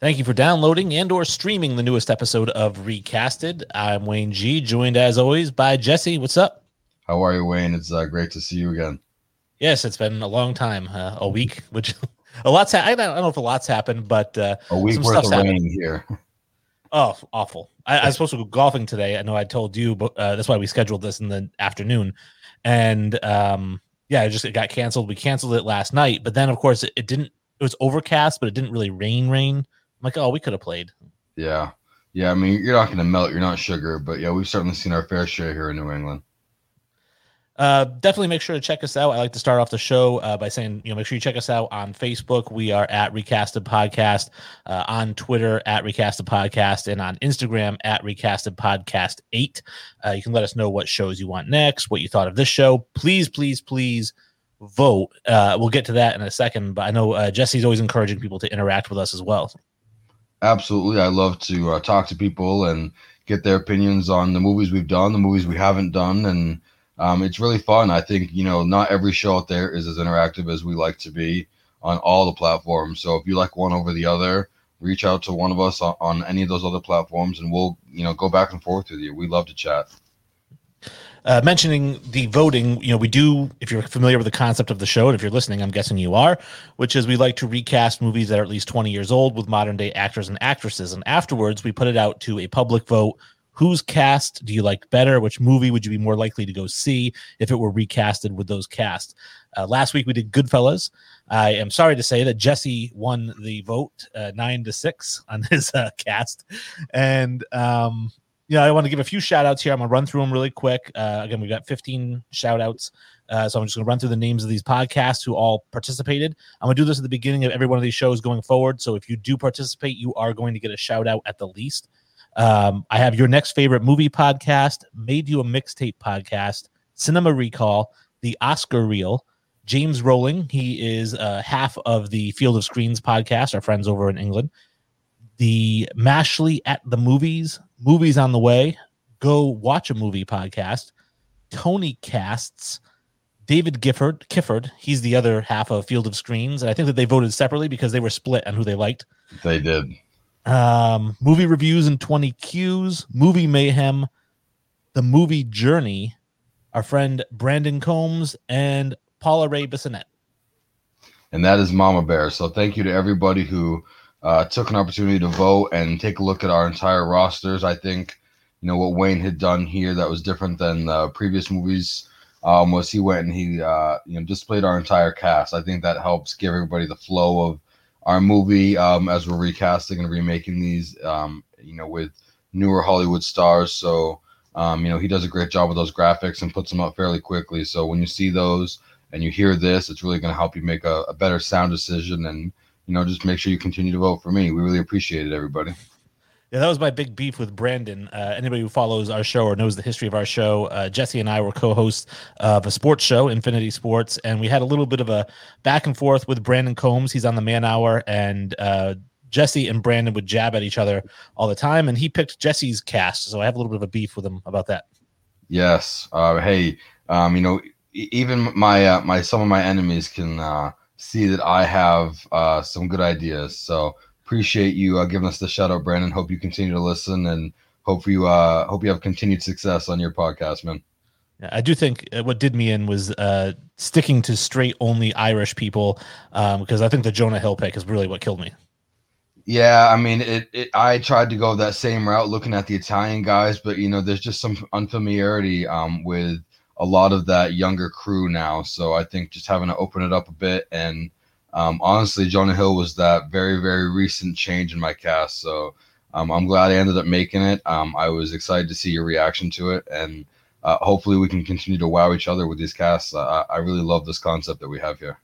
Thank you for downloading and or streaming the newest episode of Recasted. I'm Wayne G, joined as always by Jesse. What's up? How are you, Wayne? It's uh, great to see you again. Yes, it's been a long time, uh, a week, which a lot's. Ha- I, don't, I don't know if a lot's happened, but uh, a week worth of rain here. Oh, awful! I, I, was supposed to go golfing today. I know I told you, but uh, that's why we scheduled this in the afternoon. And um, yeah, it just it got canceled. We canceled it last night, but then of course it, it didn't. It was overcast, but it didn't really rain. Rain. I'm like, oh, we could have played. Yeah, yeah. I mean, you're not going to melt. You're not sugar, but yeah, we've certainly seen our fair share here in New England. Uh, definitely make sure to check us out. I like to start off the show uh, by saying, you know, make sure you check us out on Facebook. We are at Recasted Podcast, uh, on Twitter at Recasted Podcast, and on Instagram at Recasted Podcast 8. Uh, you can let us know what shows you want next, what you thought of this show. Please, please, please vote. Uh, we'll get to that in a second, but I know uh, Jesse's always encouraging people to interact with us as well. Absolutely. I love to talk to people and get their opinions on the movies we've done, the movies we haven't done, and um, it's really fun. I think you know not every show out there is as interactive as we like to be on all the platforms. So if you like one over the other, reach out to one of us on, on any of those other platforms, and we'll you know go back and forth with you. We love to chat. Uh, mentioning the voting, you know, we do, if you're familiar with the concept of the show, and if you're listening, I'm guessing you are, which is we like to recast movies that are at least 20 years old with modern day actors and actresses. And afterwards, we put it out to a public vote whose cast do you like better? Which movie would you be more likely to go see if it were recasted with those casts? Uh, last week we did Goodfellas. I am sorry to say that Jesse won the vote uh, nine to six on his uh, cast, and um, you know I want to give a few shout outs here. I'm gonna run through them really quick. Uh, again, we've got 15 shout outs. Uh, so I'm just going to run through the names of these podcasts who all participated. I'm going to do this at the beginning of every one of these shows going forward. So if you do participate, you are going to get a shout out at the least. Um, I have your next favorite movie podcast, Made You a Mixtape podcast, Cinema Recall, The Oscar Reel, James Rowling. He is uh, half of the Field of Screens podcast, our friends over in England. The Mashley at the Movies, Movies on the Way, Go Watch a Movie podcast, Tony Casts, David Gifford, Kifford. He's the other half of Field of Screens. And I think that they voted separately because they were split on who they liked. They did um, movie reviews and 20 Qs, movie mayhem, the movie journey, our friend Brandon Combs and Paula Ray Bissonette. And that is Mama Bear. So thank you to everybody who uh, took an opportunity to vote and take a look at our entire rosters. I think, you know, what Wayne had done here that was different than the previous movies um, was he went and he, uh, you know, displayed our entire cast. I think that helps give everybody the flow of our movie um, as we're recasting and remaking these, um, you know, with newer Hollywood stars. So, um, you know, he does a great job with those graphics and puts them up fairly quickly. So when you see those and you hear this, it's really going to help you make a, a better sound decision and, you know, just make sure you continue to vote for me. We really appreciate it, everybody. Yeah, that was my big beef with Brandon. Uh, anybody who follows our show or knows the history of our show, uh, Jesse and I were co-hosts of a sports show, Infinity Sports, and we had a little bit of a back and forth with Brandon Combs. He's on the Man Hour, and uh, Jesse and Brandon would jab at each other all the time, and he picked Jesse's cast, so I have a little bit of a beef with him about that. Yes. Uh, hey, um, you know, even my uh, my some of my enemies can uh, see that I have some good ideas. So appreciate you uh, giving us the shout out, Brandon. Hope you continue to listen and hope you uh, hope you have continued success on your podcast, man. Yeah, I do think uh, what did me in was uh, sticking to straight only Irish people because um, I think the Jonah Hill pick is really what killed me. Yeah, I mean, it, it, I tried to go that same route, looking at the Italian guys, but you know, there's just some unfamiliarity um, with a lot of that younger crew now. So I think just having to open it up a bit and um, honestly, Jonah Hill was that very, very recent change in my cast. So um, I'm glad I ended up making it. Um, I was excited to see your reaction to it. And uh, hopefully we can continue to wow each other with these casts. Uh, I really love this concept that we have here.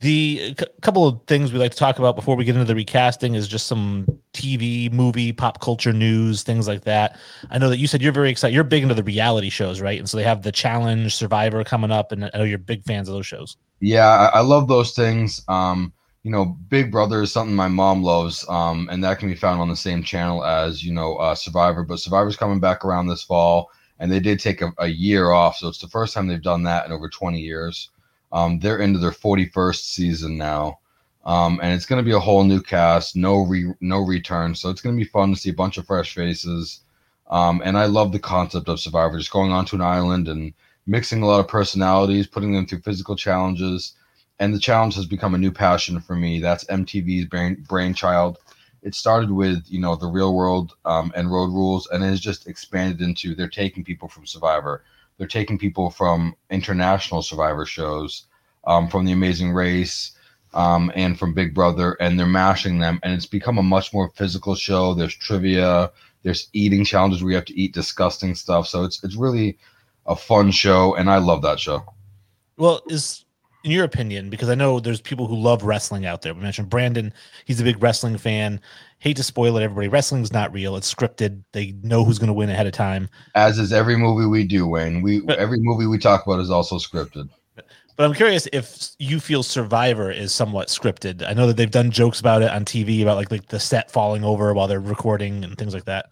The c- couple of things we like to talk about before we get into the recasting is just some TV, movie, pop culture news, things like that. I know that you said you're very excited. You're big into the reality shows, right? And so they have the Challenge, Survivor coming up, and I know you're big fans of those shows. Yeah, I, I love those things. Um, you know, Big Brother is something my mom loves, um, and that can be found on the same channel as you know uh, Survivor. But Survivor's coming back around this fall, and they did take a, a year off, so it's the first time they've done that in over 20 years. Um, they're into their 41st season now. Um, and it's going to be a whole new cast, no re, no return. So it's going to be fun to see a bunch of fresh faces. Um, and I love the concept of Survivor, just going onto an island and mixing a lot of personalities, putting them through physical challenges. And the challenge has become a new passion for me. That's MTV's brain, brainchild. It started with you know the real world um, and road rules, and it has just expanded into they're taking people from Survivor, they're taking people from international Survivor shows, um, from The Amazing Race, um, and from Big Brother, and they're mashing them, and it's become a much more physical show. There's trivia, there's eating challenges where you have to eat disgusting stuff. So it's it's really a fun show, and I love that show. Well, is in your opinion, because I know there's people who love wrestling out there. We mentioned Brandon; he's a big wrestling fan. Hate to spoil it, everybody. Wrestling's not real; it's scripted. They know who's going to win ahead of time. As is every movie we do, Wayne. We but, every movie we talk about is also scripted. But I'm curious if you feel Survivor is somewhat scripted. I know that they've done jokes about it on TV about like like the set falling over while they're recording and things like that.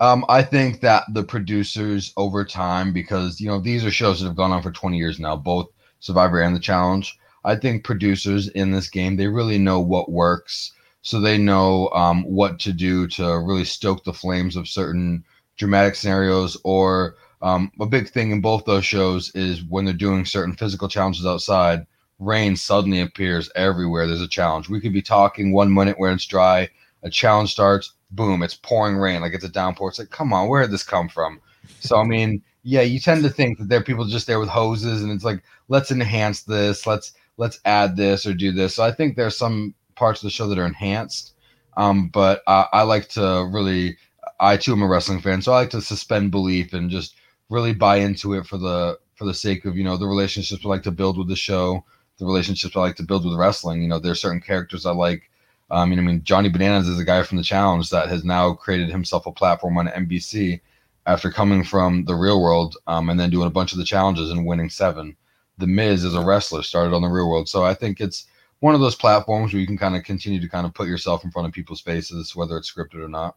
Um, I think that the producers over time, because you know these are shows that have gone on for 20 years now, both Survivor and the Challenge. I think producers in this game they really know what works, so they know um, what to do to really stoke the flames of certain dramatic scenarios or um, a big thing in both those shows is when they're doing certain physical challenges outside, rain suddenly appears everywhere. There's a challenge. We could be talking one minute where it's dry, a challenge starts, boom, it's pouring rain, like it's a downpour. It's like, come on, where did this come from? So I mean, yeah, you tend to think that there are people just there with hoses, and it's like, let's enhance this, let's let's add this or do this. So I think there's some parts of the show that are enhanced, um, but I, I like to really, I too am a wrestling fan, so I like to suspend belief and just really buy into it for the for the sake of you know the relationships I like to build with the show, the relationships I like to build with wrestling. You know, there's certain characters I like. I mean, I mean, Johnny Bananas is a guy from the challenge that has now created himself a platform on NBC after coming from the real world um, and then doing a bunch of the challenges and winning seven. The Miz is a wrestler, started on the real world. So I think it's one of those platforms where you can kind of continue to kind of put yourself in front of people's faces, whether it's scripted or not.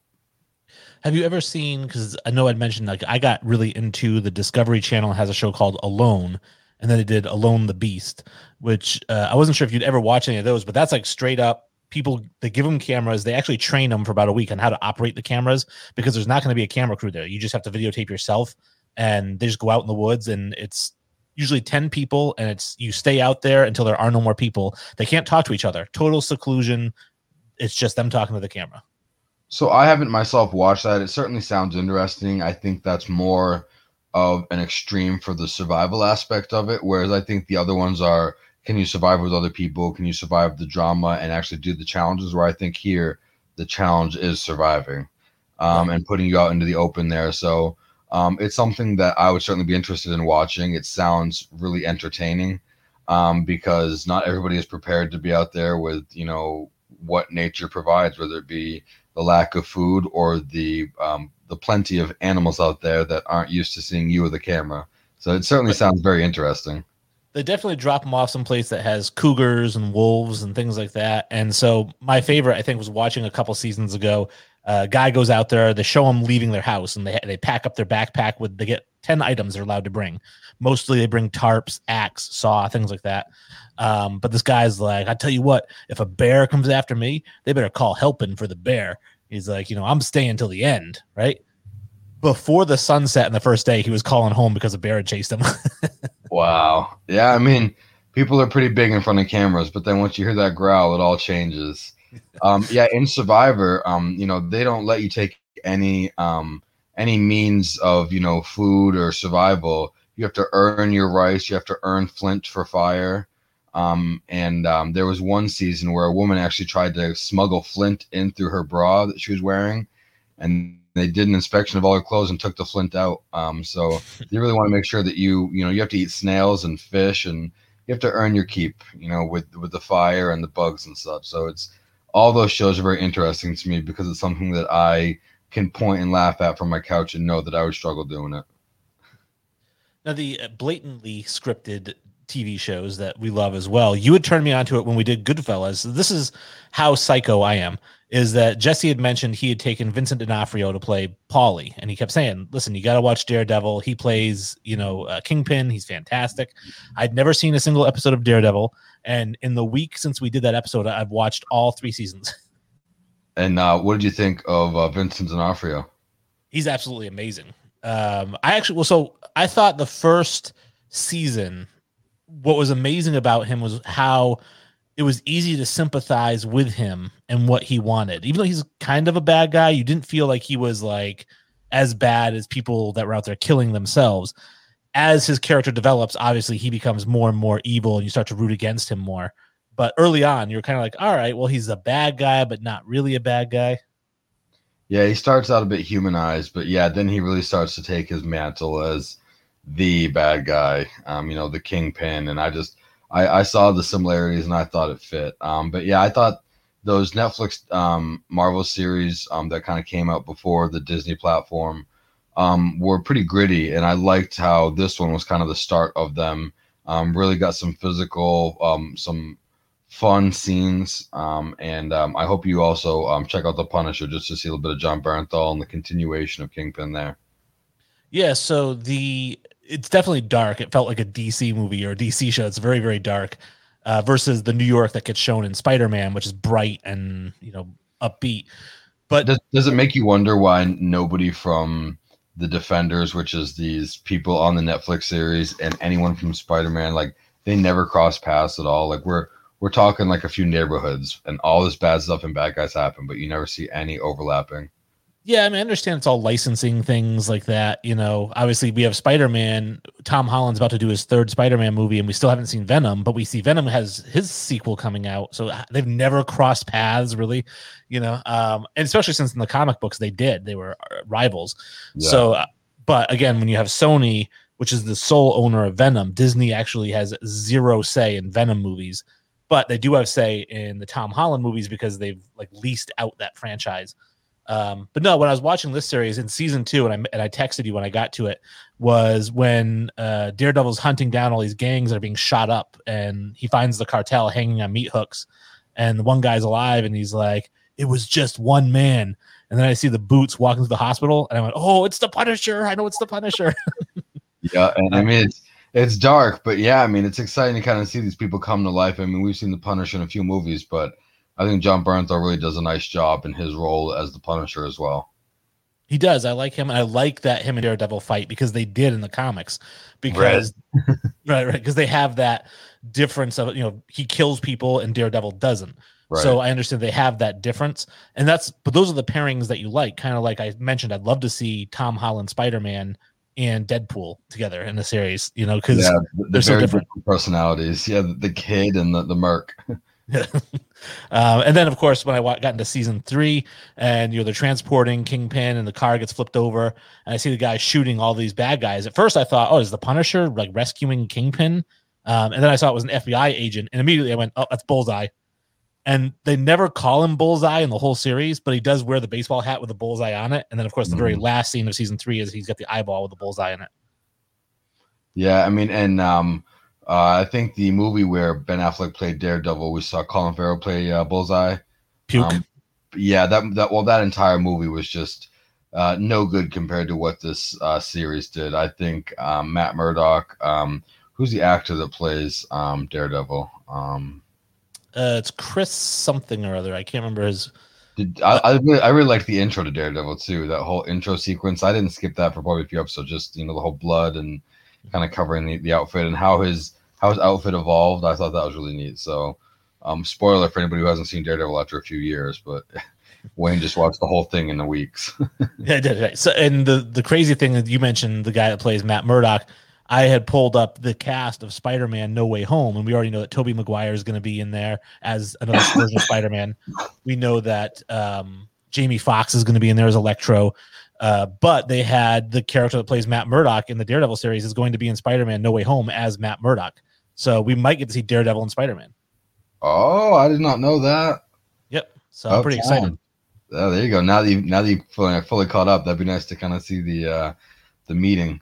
Have you ever seen? Because I know I'd mentioned like I got really into the Discovery Channel has a show called Alone, and then they did Alone the Beast, which uh, I wasn't sure if you'd ever watch any of those, but that's like straight up people. They give them cameras. They actually train them for about a week on how to operate the cameras because there's not going to be a camera crew there. You just have to videotape yourself, and they just go out in the woods, and it's usually 10 people and it's you stay out there until there are no more people they can't talk to each other total seclusion it's just them talking to the camera so I haven't myself watched that. It certainly sounds interesting. I think that's more of an extreme for the survival aspect of it, whereas I think the other ones are can you survive with other people? Can you survive the drama and actually do the challenges? Where I think here the challenge is surviving um, and putting you out into the open there. So um, it's something that I would certainly be interested in watching. It sounds really entertaining um, because not everybody is prepared to be out there with you know what nature provides, whether it be the lack of food or the um, the plenty of animals out there that aren't used to seeing you with a camera. So it certainly sounds very interesting. They definitely drop them off someplace that has cougars and wolves and things like that. And so my favorite, I think, was watching a couple seasons ago. A guy goes out there. They show him leaving their house, and they they pack up their backpack with they get ten items they're allowed to bring. Mostly they bring tarps, axe, saw, things like that. Um, but this guy's like, I tell you what, if a bear comes after me, they better call helping for the bear. He's like, you know, I'm staying till the end, right? Before the sunset in the first day, he was calling home because a bear had chased him. wow. Yeah, I mean, people are pretty big in front of cameras, but then once you hear that growl, it all changes. Um, yeah, in Survivor, um, you know, they don't let you take any um any means of, you know, food or survival. You have to earn your rice, you have to earn flint for fire. Um, and um, there was one season where a woman actually tried to smuggle flint in through her bra that she was wearing, and they did an inspection of all her clothes and took the flint out. Um, so you really want to make sure that you, you know, you have to eat snails and fish, and you have to earn your keep, you know, with with the fire and the bugs and stuff. So it's all those shows are very interesting to me because it's something that I can point and laugh at from my couch and know that I would struggle doing it. Now, the uh, blatantly scripted TV shows that we love as well. You had turned me onto it when we did Goodfellas. This is how psycho I am. Is that Jesse had mentioned he had taken Vincent D'Onofrio to play Paulie, and he kept saying, "Listen, you got to watch Daredevil. He plays, you know, uh, Kingpin. He's fantastic." I'd never seen a single episode of Daredevil, and in the week since we did that episode, I've watched all three seasons. And uh, what did you think of uh, Vincent D'Onofrio? He's absolutely amazing. Um, I actually, well, so I thought the first season, what was amazing about him was how it was easy to sympathize with him and what he wanted. Even though he's kind of a bad guy, you didn't feel like he was like as bad as people that were out there killing themselves. As his character develops, obviously he becomes more and more evil and you start to root against him more. But early on, you're kind of like, all right, well, he's a bad guy, but not really a bad guy. Yeah, he starts out a bit humanized, but yeah, then he really starts to take his mantle as the bad guy, um, you know, the kingpin. And I just, I, I saw the similarities and I thought it fit. Um, but yeah, I thought those Netflix um, Marvel series um, that kind of came out before the Disney platform um, were pretty gritty, and I liked how this one was kind of the start of them. Um, really got some physical, um, some fun scenes, um, and I hope you also check out the Punisher just to see a little bit of Jon Bernthal and the continuation of Kingpin there. Yeah, so the it's definitely dark. It felt like a DC movie or a DC show. It's very very dark uh, versus the New York that gets shown in Spider Man, which is bright and you know upbeat. But does, does it make you wonder why nobody from the Defenders, which is these people on the Netflix series, and anyone from Spider Man, like they never cross paths at all? Like we're we're talking like a few neighborhoods, and all this bad stuff and bad guys happen, but you never see any overlapping. Yeah, I mean, I understand it's all licensing things like that. You know, obviously we have Spider Man. Tom Holland's about to do his third Spider Man movie, and we still haven't seen Venom, but we see Venom has his sequel coming out. So uh, they've never crossed paths, really. You know, um, and especially since in the comic books they did, they were uh, rivals. Yeah. So, uh, but again, when you have Sony, which is the sole owner of Venom, Disney actually has zero say in Venom movies, but they do have say in the Tom Holland movies because they've like leased out that franchise. Um, but no, when I was watching this series in season two, and I and I texted you when I got to it, was when uh, Daredevil's hunting down all these gangs that are being shot up, and he finds the cartel hanging on meat hooks, and one guy's alive, and he's like, "It was just one man." And then I see the boots walking to the hospital, and I went, "Oh, it's the Punisher! I know it's the Punisher." yeah, and I mean it's it's dark, but yeah, I mean it's exciting to kind of see these people come to life. I mean we've seen the Punisher in a few movies, but I think Jon Bernthal really does a nice job in his role as the Punisher as well. He does. I like him. I like that him and Daredevil fight because they did in the comics. Because right, right, right. Because they have that difference of you know he kills people and Daredevil doesn't. Right. So I understand they have that difference, and that's but those are the pairings that you like. Kind of like I mentioned, I'd love to see Tom Holland Spider Man and Deadpool together in the series. You know, because yeah, they're so different personalities. Yeah, the kid and the the merc. um, and then, of course, when I got into season three, and you know they're transporting Kingpin, and the car gets flipped over, and I see the guy shooting all these bad guys. At first, I thought, "Oh, is the Punisher like rescuing Kingpin?" Um, and then I saw it was an FBI agent, and immediately I went, "Oh, that's Bullseye." And they never call him Bullseye in the whole series, but he does wear the baseball hat with the bullseye on it. And then, of course, the mm-hmm. very last scene of season three is he's got the eyeball with the bullseye in it. Yeah, I mean, and um, uh, I think the movie where Ben Affleck played Daredevil, we saw Colin Farrell play uh, Bullseye. Puke. Um, yeah, that that well, that entire movie was just uh, no good compared to what this uh, series did. I think um, Matt Murdock, um, who's the actor that plays um, Daredevil? Um, uh, it's Chris something or other. I can't remember his. Did, I, I really, I really like the intro to Daredevil too. That whole intro sequence. I didn't skip that for probably a few episodes. Just you know the whole blood and kind of covering the, the outfit and how his how his outfit evolved. I thought that was really neat. So, um, spoiler for anybody who hasn't seen Daredevil after a few years, but Wayne just watched the whole thing in the weeks. yeah, did. Right. So, and the the crazy thing that you mentioned, the guy that plays Matt Murdock, I had pulled up the cast of Spider-Man: No Way Home, and we already know that Tobey Maguire is going to be in there as another version of Spider-Man. We know that um, Jamie Foxx is going to be in there as Electro. Uh, but they had the character that plays Matt Murdock in the Daredevil series is going to be in Spider-Man: No Way Home as Matt Murdock. So we might get to see Daredevil and Spider Man. Oh, I did not know that. Yep. So I'm pretty excited. Oh, there you go. Now that you now that you fully, fully caught up, that'd be nice to kind of see the uh the meeting.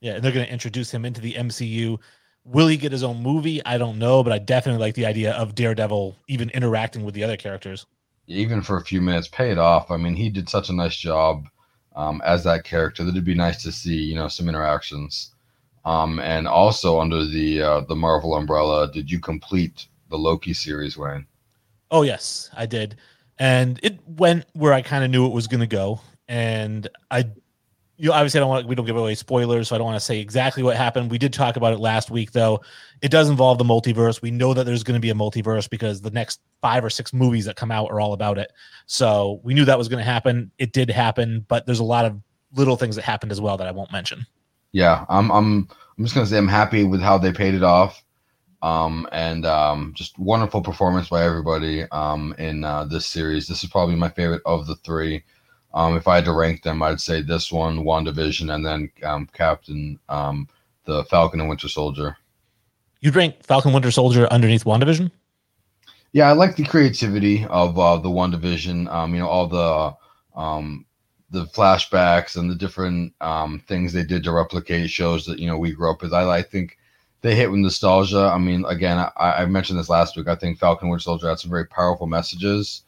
Yeah, and they're going to introduce him into the MCU Will he get his own movie? I don't know, but I definitely like the idea of Daredevil even interacting with the other characters. Even for a few minutes, pay it off. I mean, he did such a nice job um, as that character that it'd be nice to see, you know, some interactions. Um, and also under the uh, the Marvel umbrella, did you complete the Loki series, Wayne? Oh yes, I did, and it went where I kind of knew it was going to go, and I you know, obviously I don't want we don't give away spoilers, so I don't want to say exactly what happened. We did talk about it last week, though. It does involve the multiverse. We know that there's going to be a multiverse because the next five or six movies that come out are all about it. So we knew that was going to happen. It did happen, but there's a lot of little things that happened as well that I won't mention. Yeah, I'm I'm I'm just gonna say I'm happy with how they paid it off. Um, and um, just wonderful performance by everybody um, in uh, this series. This is probably my favorite of the three. Um, if I had to rank them, I'd say this one, WandaVision, and then um, Captain, um, the Falcon and Winter Soldier. You'd rank Falcon Winter Soldier underneath WandaVision? Yeah, I like the creativity of uh, the WandaVision. Um, you know, all the um, the flashbacks and the different um, things they did to replicate shows that you know we grew up with. I, I think they hit with nostalgia. I mean, again, I, I mentioned this last week. I think Falcon Winter Soldier had some very powerful messages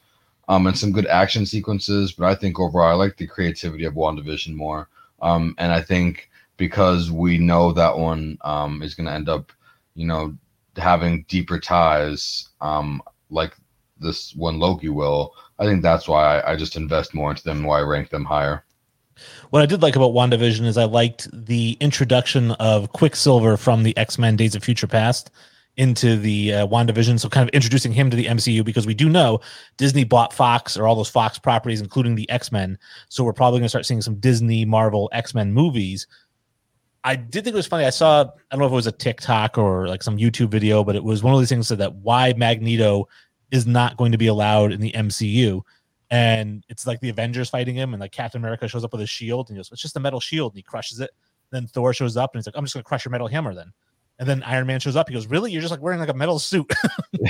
um, and some good action sequences. But I think overall, I like the creativity of WandaVision more. Um, and I think because we know that one um, is going to end up, you know, having deeper ties, um, like this one Loki will. I think that's why I, just invest more into them. Why I rank them higher. What I did like about WandaVision is I liked the introduction of Quicksilver from the X Men Days of Future Past into the uh, WandaVision. So, kind of introducing him to the MCU because we do know Disney bought Fox or all those Fox properties, including the X Men. So, we're probably going to start seeing some Disney, Marvel, X Men movies. I did think it was funny. I saw, I don't know if it was a TikTok or like some YouTube video, but it was one of these things that that why Magneto is not going to be allowed in the MCU. And it's like the Avengers fighting him, and like Captain America shows up with a shield, and he goes, It's just a metal shield, and he crushes it. Then Thor shows up, and he's like, I'm just going to crush your metal hammer then. And then Iron Man shows up. He goes, "Really? You're just like wearing like a metal suit."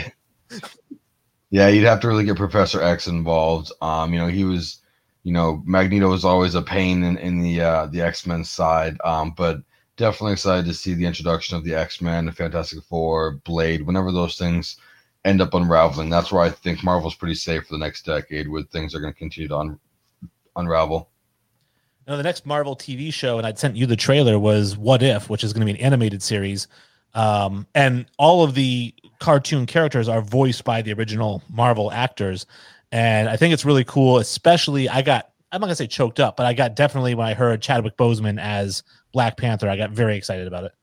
yeah, you'd have to really get Professor X involved. Um, you know, he was, you know, Magneto was always a pain in, in the uh, the X Men side. Um, but definitely excited to see the introduction of the X Men, the Fantastic Four, Blade. Whenever those things end up unraveling, that's where I think Marvel's pretty safe for the next decade, with things are going to continue to un- unravel. Now, the next Marvel TV show, and I'd sent you the trailer, was What If, which is going to be an animated series. Um, and all of the cartoon characters are voiced by the original Marvel actors. And I think it's really cool, especially I got, I'm not going to say choked up, but I got definitely when I heard Chadwick Boseman as Black Panther, I got very excited about it.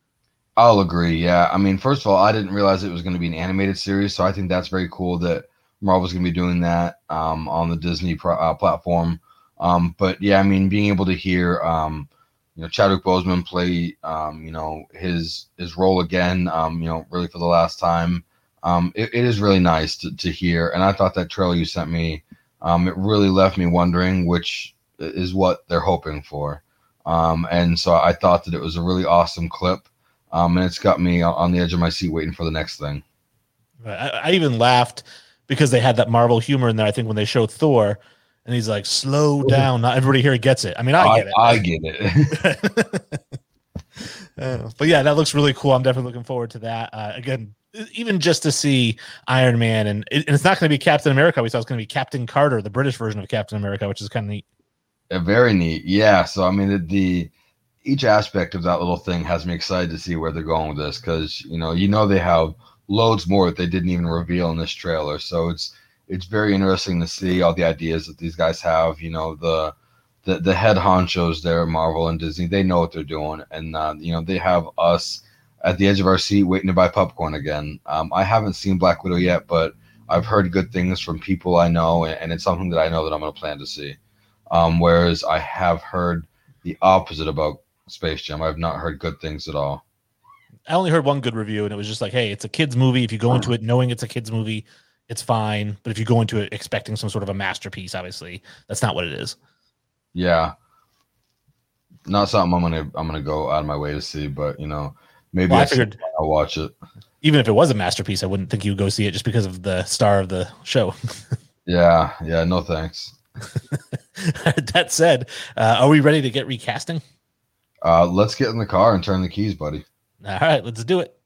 I'll agree. Yeah. I mean, first of all, I didn't realize it was going to be an animated series. So I think that's very cool that Marvel's going to be doing that um, on the Disney pro- uh, platform. Um, but yeah, I mean, being able to hear, um, you know, Chadwick Boseman play, um, you know, his his role again, um, you know, really for the last time, um, it, it is really nice to, to hear. And I thought that trailer you sent me, it really left me wondering which is what they're hoping for. And so I thought that it was a really awesome clip. Um, and it's got me on the edge of my seat waiting for the next thing. I, I even laughed because they had that Marvel humor in there. I think when they showed Thor, and he's like, "Slow down." Not everybody here gets it. I mean, I, I get it. I get it. uh, but yeah, that looks really cool. I'm definitely looking forward to that. Uh, again, even just to see Iron Man, and, it, and it's not going to be Captain America. We saw it's going to be Captain Carter, the British version of Captain America, which is kind of neat. Yeah, very neat. Yeah. So I mean, the, the each aspect of that little thing has me excited to see where they're going with this because you know you know they have loads more that they didn't even reveal in this trailer. So it's it's very interesting to see all the ideas that these guys have. You know, the the, the head honchos there, Marvel and Disney, they know what they're doing, and uh, you know they have us at the edge of our seat waiting to buy popcorn again. Um, I haven't seen Black Widow yet, but I've heard good things from people I know, and, and it's something that I know that I'm going to plan to see. Um, whereas I have heard the opposite about Space Jam. I've not heard good things at all. I only heard one good review, and it was just like, "Hey, it's a kids movie. If you go into it knowing it's a kids movie, it's fine. But if you go into it expecting some sort of a masterpiece, obviously that's not what it is. Yeah, not something I'm gonna I'm gonna go out of my way to see, but you know, maybe well, I figured I'll watch it. Even if it was a masterpiece, I wouldn't think you would go see it just because of the star of the show. yeah, yeah, no thanks. that said, uh, are we ready to get recasting? Uh, let's get in the car and turn the keys, buddy. All right, let's do it.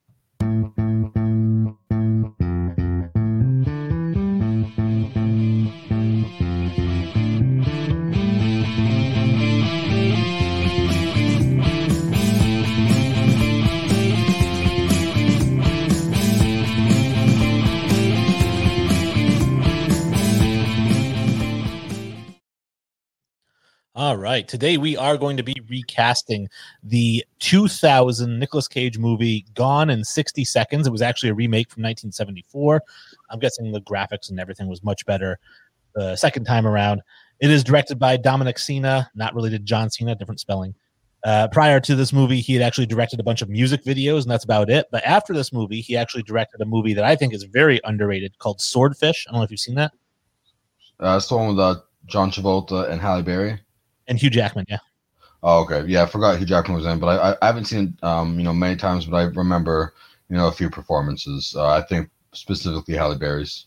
Right. Today we are going to be recasting the 2000 Nicolas Cage movie Gone in 60 Seconds. It was actually a remake from 1974. I'm guessing the graphics and everything was much better the second time around. It is directed by Dominic Sena, not related to John Cena, different spelling. Uh, prior to this movie, he had actually directed a bunch of music videos, and that's about it. But after this movie, he actually directed a movie that I think is very underrated called Swordfish. I don't know if you've seen that. Uh, it's the one with uh, John Travolta and Halle Berry. And Hugh Jackman, yeah. Oh, okay. Yeah, I forgot Hugh Jackman was in, but I, I, haven't seen um, you know, many times, but I remember, you know, a few performances. Uh, I think specifically Halle Berry's.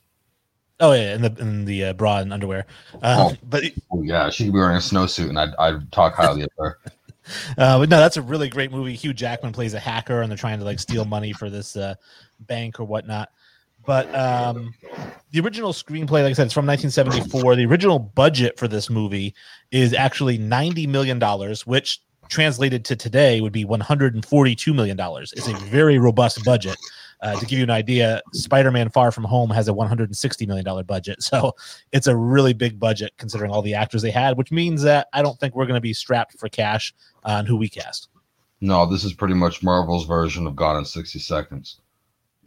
Oh yeah, in the in the uh, bra and underwear. Um, Oh. But Oh, yeah, she could be wearing a snowsuit, and I'd, I'd talk highly of her. uh, but no, that's a really great movie. Hugh Jackman plays a hacker, and they're trying to like steal money for this uh, bank or whatnot. But um, the original screenplay, like I said, it's from 1974. The original budget for this movie is actually 90 million dollars, which translated to today would be 142 million dollars. It's a very robust budget. Uh, to give you an idea, Spider-Man: Far From Home has a 160 million dollar budget, so it's a really big budget considering all the actors they had. Which means that I don't think we're going to be strapped for cash on who we cast. No, this is pretty much Marvel's version of Gone in 60 Seconds.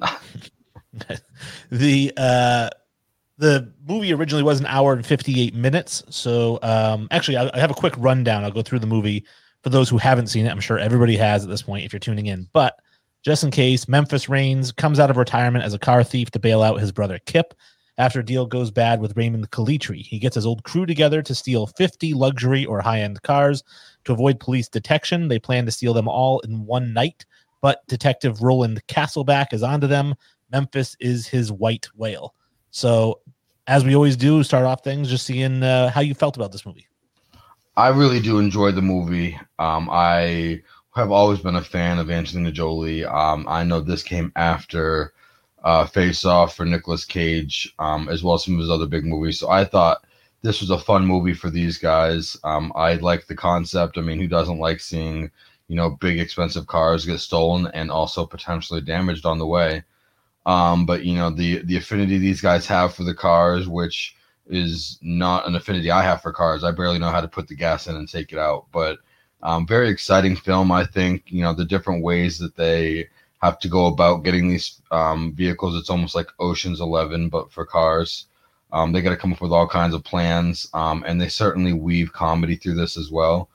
the uh the movie originally was an hour and 58 minutes so um actually I, I have a quick rundown. I'll go through the movie. For those who haven't seen it i'm sure everybody has at this point if you're tuning in. But just in case memphis raines comes out of retirement as a car thief to bail out his brother kip. After a deal goes bad with raymond calitri he gets his old crew together to steal 50 luxury or high-end cars. To avoid police detection they plan to steal them all in one night. But detective roland castlebeck is onto them Memphis is his white whale. So, as we always do, start off things just seeing uh, how you felt about this movie. I really do enjoy the movie. Um, I have always been a fan of Angelina Jolie. Um, I know this came after uh, Face Off for Nicolas Cage, um, as well as some of his other big movies. So I thought this was a fun movie for these guys. Um, I like the concept. I mean, who doesn't like seeing, you know, big expensive cars get stolen and also potentially damaged on the way? Um, but you know, the the affinity these guys have for the cars, which is not an affinity I have for cars. I barely know how to put the gas in and take it out. But um, very exciting film, I think. You know, the different ways that they have to go about getting these um, vehicles. It's almost like Ocean's Eleven, but for cars. Um, they got to come up with all kinds of plans, um, and they certainly weave comedy through this as well.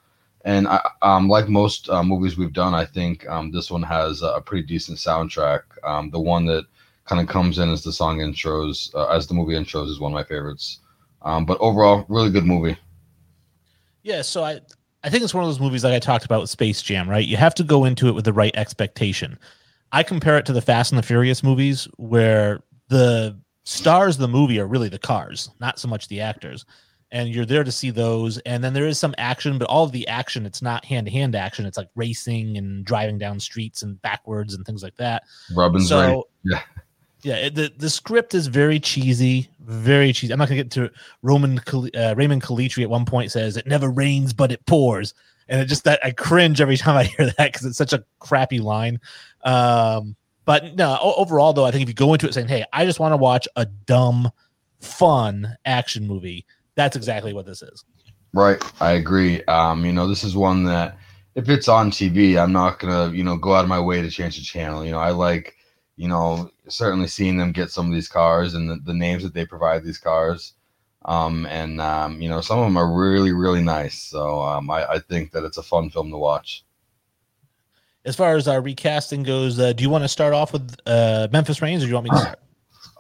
And I, um, like most uh, movies we've done, I think um, this one has a pretty decent soundtrack. Um, the one that kind of comes in as the song intros, uh, as the movie intros, is one of my favorites. Um, but overall, really good movie. Yeah, so I I think it's one of those movies like I talked about with Space Jam, right? You have to go into it with the right expectation. I compare it to the Fast and the Furious movies where the stars of the movie are really the cars, not so much the actors. And you're there to see those. And then there is some action, but all of the action, it's not hand to hand action. It's like racing and driving down streets and backwards and things like that. Robin's so, ready. Yeah. Yeah, it- the the script is very cheesy, very cheesy. I'm not gonna get to Roman uh, Raymond Calitri at one point says it never rains but it pours, and it just that I cringe every time I hear that because it's such a crappy line. Um, but no, overall though, I think if you go into it saying, "Hey, I just want to watch a dumb, fun action movie," that's exactly what this is. Right, I agree. Um, you know, this is one that if it's on TV, I'm not gonna, you know, go out of my way to change the channel. You know, I like, you know, certainly seeing them get some of these cars and the, the names that they provide these cars. Um, and um, you know, some of them are really, really nice. So um, I, I think that it's a fun film to watch. As far as our recasting goes, uh, do you want to start off with uh, Memphis Raines, or do you want me to start?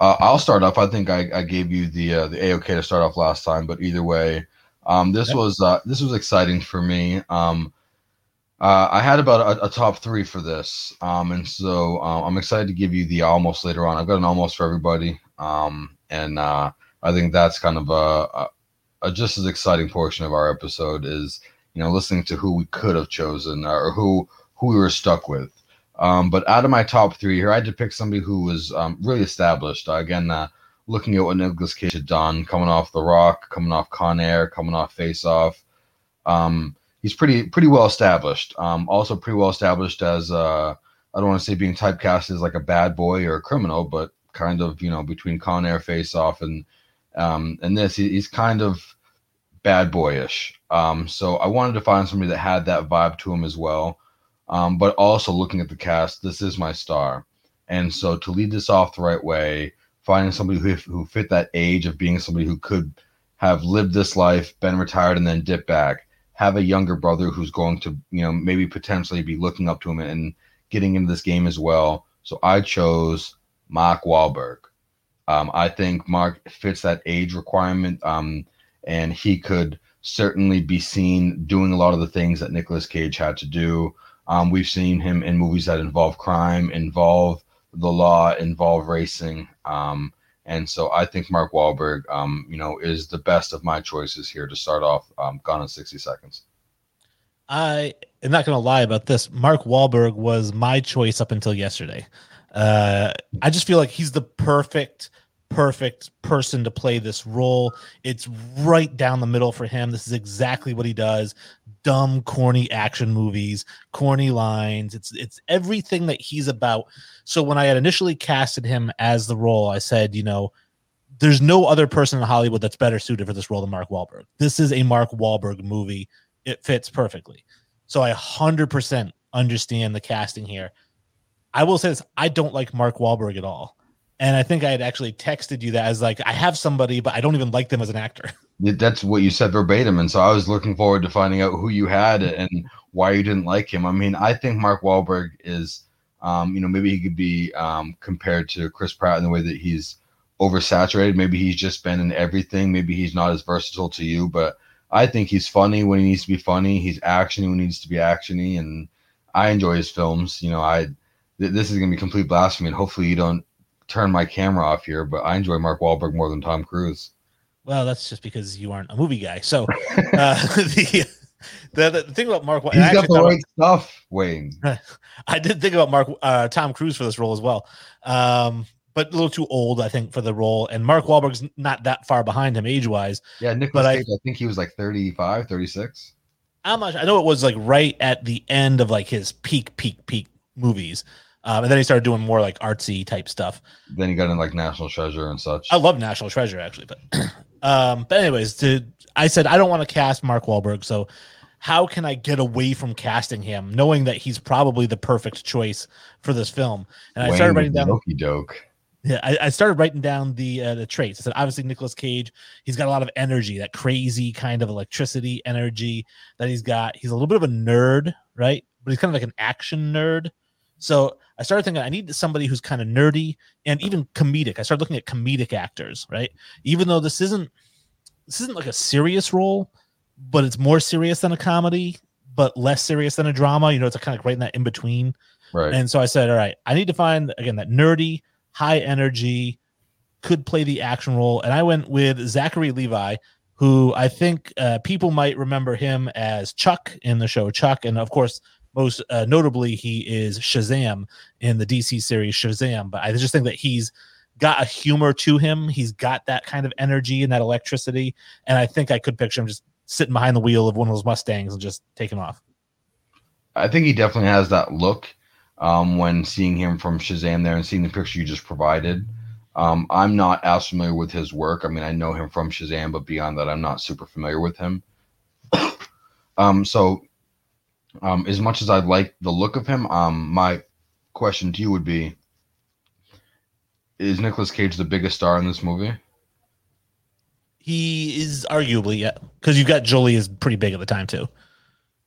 Uh, I'll start off. I think I, I gave you the uh, the AOK to start off last time, but either way, um, this Yep. was uh, this was exciting for me. Um, uh, I had about a, a top three for this, um, and so uh, I'm excited to give you the almost later on. I've got an almost for everybody, um, and uh, I think that's kind of a, a, just as exciting portion of our episode is you know listening to who we could have chosen or who who we were stuck with. Um, but out of my top three here, I had to pick somebody who was um, really established. Uh, again, uh, looking at what Nicolas Cage had done, coming off The Rock, coming off Con Air, coming off Face Off. Um, he's pretty pretty well established. Um, also pretty well established as uh, I don't want to say being typecast as like a bad boy or a criminal, but kind of you know between Con Air, Face Off, and um, and this he, he's kind of bad boyish. Um, so I wanted to find somebody that had that vibe to him as well. Um, but also looking at the cast, this is my star. And so to lead this off the right way, finding somebody who, who fit that age of being somebody who could have lived this life, been retired, and then dip back, have a younger brother who's going to, you know, maybe potentially be looking up to him and getting into this game as well. So I chose Mark Wahlberg. Um, I think Mark fits that age requirement, um, and he could certainly be seen doing a lot of the things that Nicolas Cage had to do. Um, we've seen him in movies that involve crime, involve the law, involve racing. Um, and so I think Mark Wahlberg, um, you know, is the best of my choices here to start off um, Gone in 60 Seconds. I am not going to lie about this. Mark Wahlberg was my choice up until yesterday. Uh, I just feel like he's the perfect perfect person to play this role. It's right down the middle for him. This is exactly what he does. Dumb, corny action movies, corny lines. It's it's everything that he's about. So when I had initially casted him as the role, I said, you know, there's no other person in Hollywood that's better suited for this role than Mark Wahlberg. This is a Mark Wahlberg movie. It fits perfectly. So I 100% understand the casting here. I will say this: I don't like Mark Wahlberg at all and I think I had actually texted you that as like I have somebody, but I don't even like them as an actor. That's what you said verbatim, and so I was looking forward to finding out who you had and why you didn't like him. I mean, I think Mark Wahlberg is, um, you know, maybe he could be um, compared to Chris Pratt in the way that he's oversaturated. Maybe he's just been in everything. Maybe he's not as versatile to you, but I think he's funny when he needs to be funny. He's actiony when he needs to be actiony, and I enjoy his films. You know, I th- this is gonna be complete blasphemy, and hopefully you don't turn my camera off here, but I enjoy Mark Wahlberg more than Tom Cruise. Well, that's just because you aren't a movie guy. So uh, the, the, the thing about Mark, he's got the right about, stuff. Wayne, I did think about Mark uh, Tom Cruise for this role as well, um, but a little too old, I think, for the role. And Mark Wahlberg's not that far behind him age wise. Yeah, Nicolas Cage, I, I think he was like 35, 36. How much? I know it was like right at the end of like his peak, peak, peak movies. Um, and then he started doing more like artsy type stuff. Then he got in like National Treasure and such. I love National Treasure actually, but um, but anyways, to I said I don't want to cast Mark Wahlberg, so how can I get away from casting him, knowing that he's probably the perfect choice for this film? And Wayne I started writing down. Doke. Yeah, I, I, started writing down the uh, the traits. I said obviously Nicolas Cage, he's got a lot of energy, that crazy kind of electricity energy that he's got. He's a little bit of a nerd, right? But he's kind of like an action nerd. So I started thinking I need somebody who's kind of nerdy and even comedic. I started looking at comedic actors, right? Even though this isn't this isn't like a serious role, but it's more serious than a comedy, but less serious than a drama. You know, it's a kind of right in that in between. Right. And so I said, all right, I need to find again that nerdy, high energy, could play the action role, and I went with Zachary Levi, who I think uh, people might remember him as Chuck in the show Chuck, and of course most uh, notably, he is Shazam in the DC series Shazam. But I just think that he's got a humor to him. He's got that kind of energy and that electricity. And I think I could picture him just sitting behind the wheel of one of those Mustangs and just taking off. I think he definitely has that look um, when seeing him from Shazam there and seeing the picture you just provided. Um, I'm not as familiar with his work. I mean, I know him from Shazam, but beyond that, I'm not super familiar with him. um, so um, as much as I like the look of him, um, my question to you would be: Is Nicolas Cage the biggest star in this movie? He is arguably, yeah, because you've got Jolie is pretty big at the time too.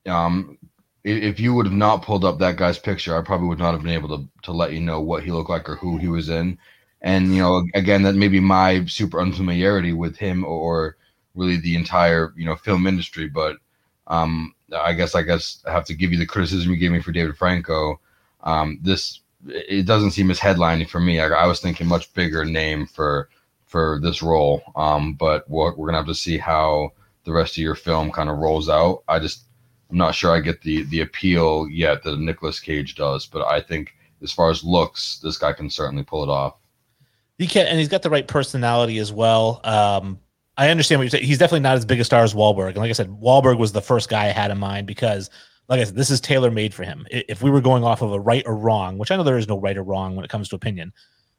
Um, if you would have not pulled up that guy's picture, I probably would not have been able to to let you know what he looked like or who he was in. And you know, again, that may be my super unfamiliarity with him or really the entire you know film industry, but um, I guess I guess I have to give you the criticism you gave me for David Franco. Um, this it doesn't seem as headlining for me. I, I, was thinking much bigger name for for this role. Um, but we're, gonna have to see how the rest of your film kind of rolls out. I just I'm not sure I get the the appeal yet that Nicolas Cage does, but I think as far as looks, this guy can certainly pull it off. He can, and he's got the right personality as well. Um, I understand what you're saying. He's definitely not as big a star as Wahlberg. And like I said, Wahlberg was the first guy I had in mind because, like I said, this is tailor made for him. If we were going off of a right or wrong, which I know there is no right or wrong when it comes to opinion,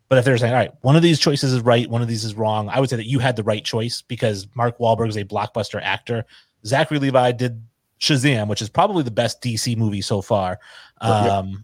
but if they're saying, all right, one of these choices is right, one of these is wrong, I would say that you had the right choice because Mark Wahlberg is a blockbuster actor. Zachary Levi did Shazam, which is probably the best DC movie so far. Um,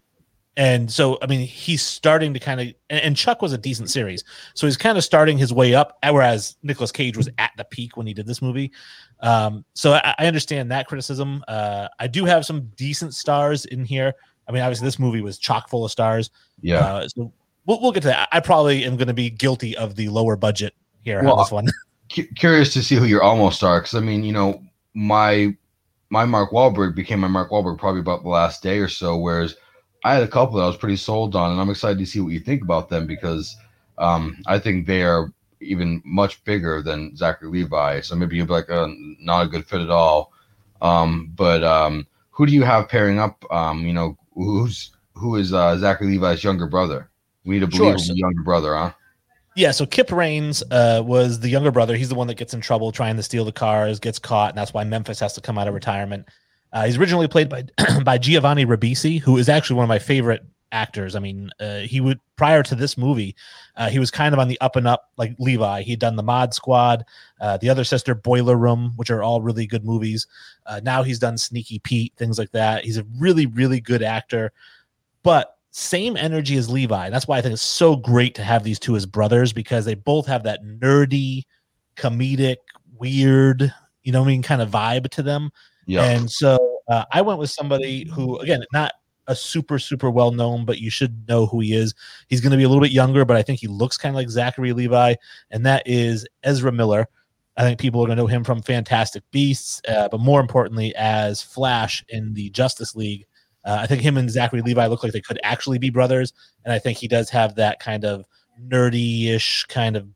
and so, I mean, he's starting to kind of, and, Chuck was a decent series. So he's kind of starting his way up, whereas Nicolas Cage was at the peak when he did this movie. Um, so I, I, understand that criticism. Uh, I do have some decent stars in here. I mean, obviously, this movie was chock full of stars. Yeah. Uh, so we'll, we'll get to that. I probably am going to be guilty of the lower budget here well, on this one. curious to see who your almost are. Cause I mean, you know, my, my Mark Wahlberg became my Mark Wahlberg probably about the last day or so, whereas I had a couple that I was pretty sold on, and I'm excited to see what you think about them because um, I think they are even much bigger than Zachary Levi. So maybe you'll be like, uh, not a good fit at all. Um, but um, who do you have pairing up? Um, you know, who's who is uh, Zachary Levi's younger brother? We need to believe sure. younger brother, huh? Yeah, so Kip Raines uh, was the younger brother. He's the one that gets in trouble trying to steal the cars, gets caught, and that's why Memphis has to come out of retirement. Uh, he's originally played by by Giovanni Ribisi, who is actually one of my favorite actors. I mean, uh, he would prior to this movie, uh, he was kind of on the up and up like Levi. He'd done the Mod Squad, uh, the other sister, Boiler Room, which are all really good movies. Uh, now he's done Sneaky Pete, things like that. He's a really really good actor, but same energy as Levi. That's why I think it's so great to have these two as brothers because they both have that nerdy, comedic, weird, you know, I mean, kind of vibe to them yeah. And so uh, I went with somebody who, again, not a super super well known, but you should know who he is. He's going to be a little bit younger, but I think he looks kind of like Zachary Levi, and that is Ezra Miller. I think people are going to know him from Fantastic Beasts, uh, but more importantly, as Flash in the Justice League. Uh, I think him and Zachary Levi look like they could actually be brothers, and I think he does have that kind of nerdy-ish kind of,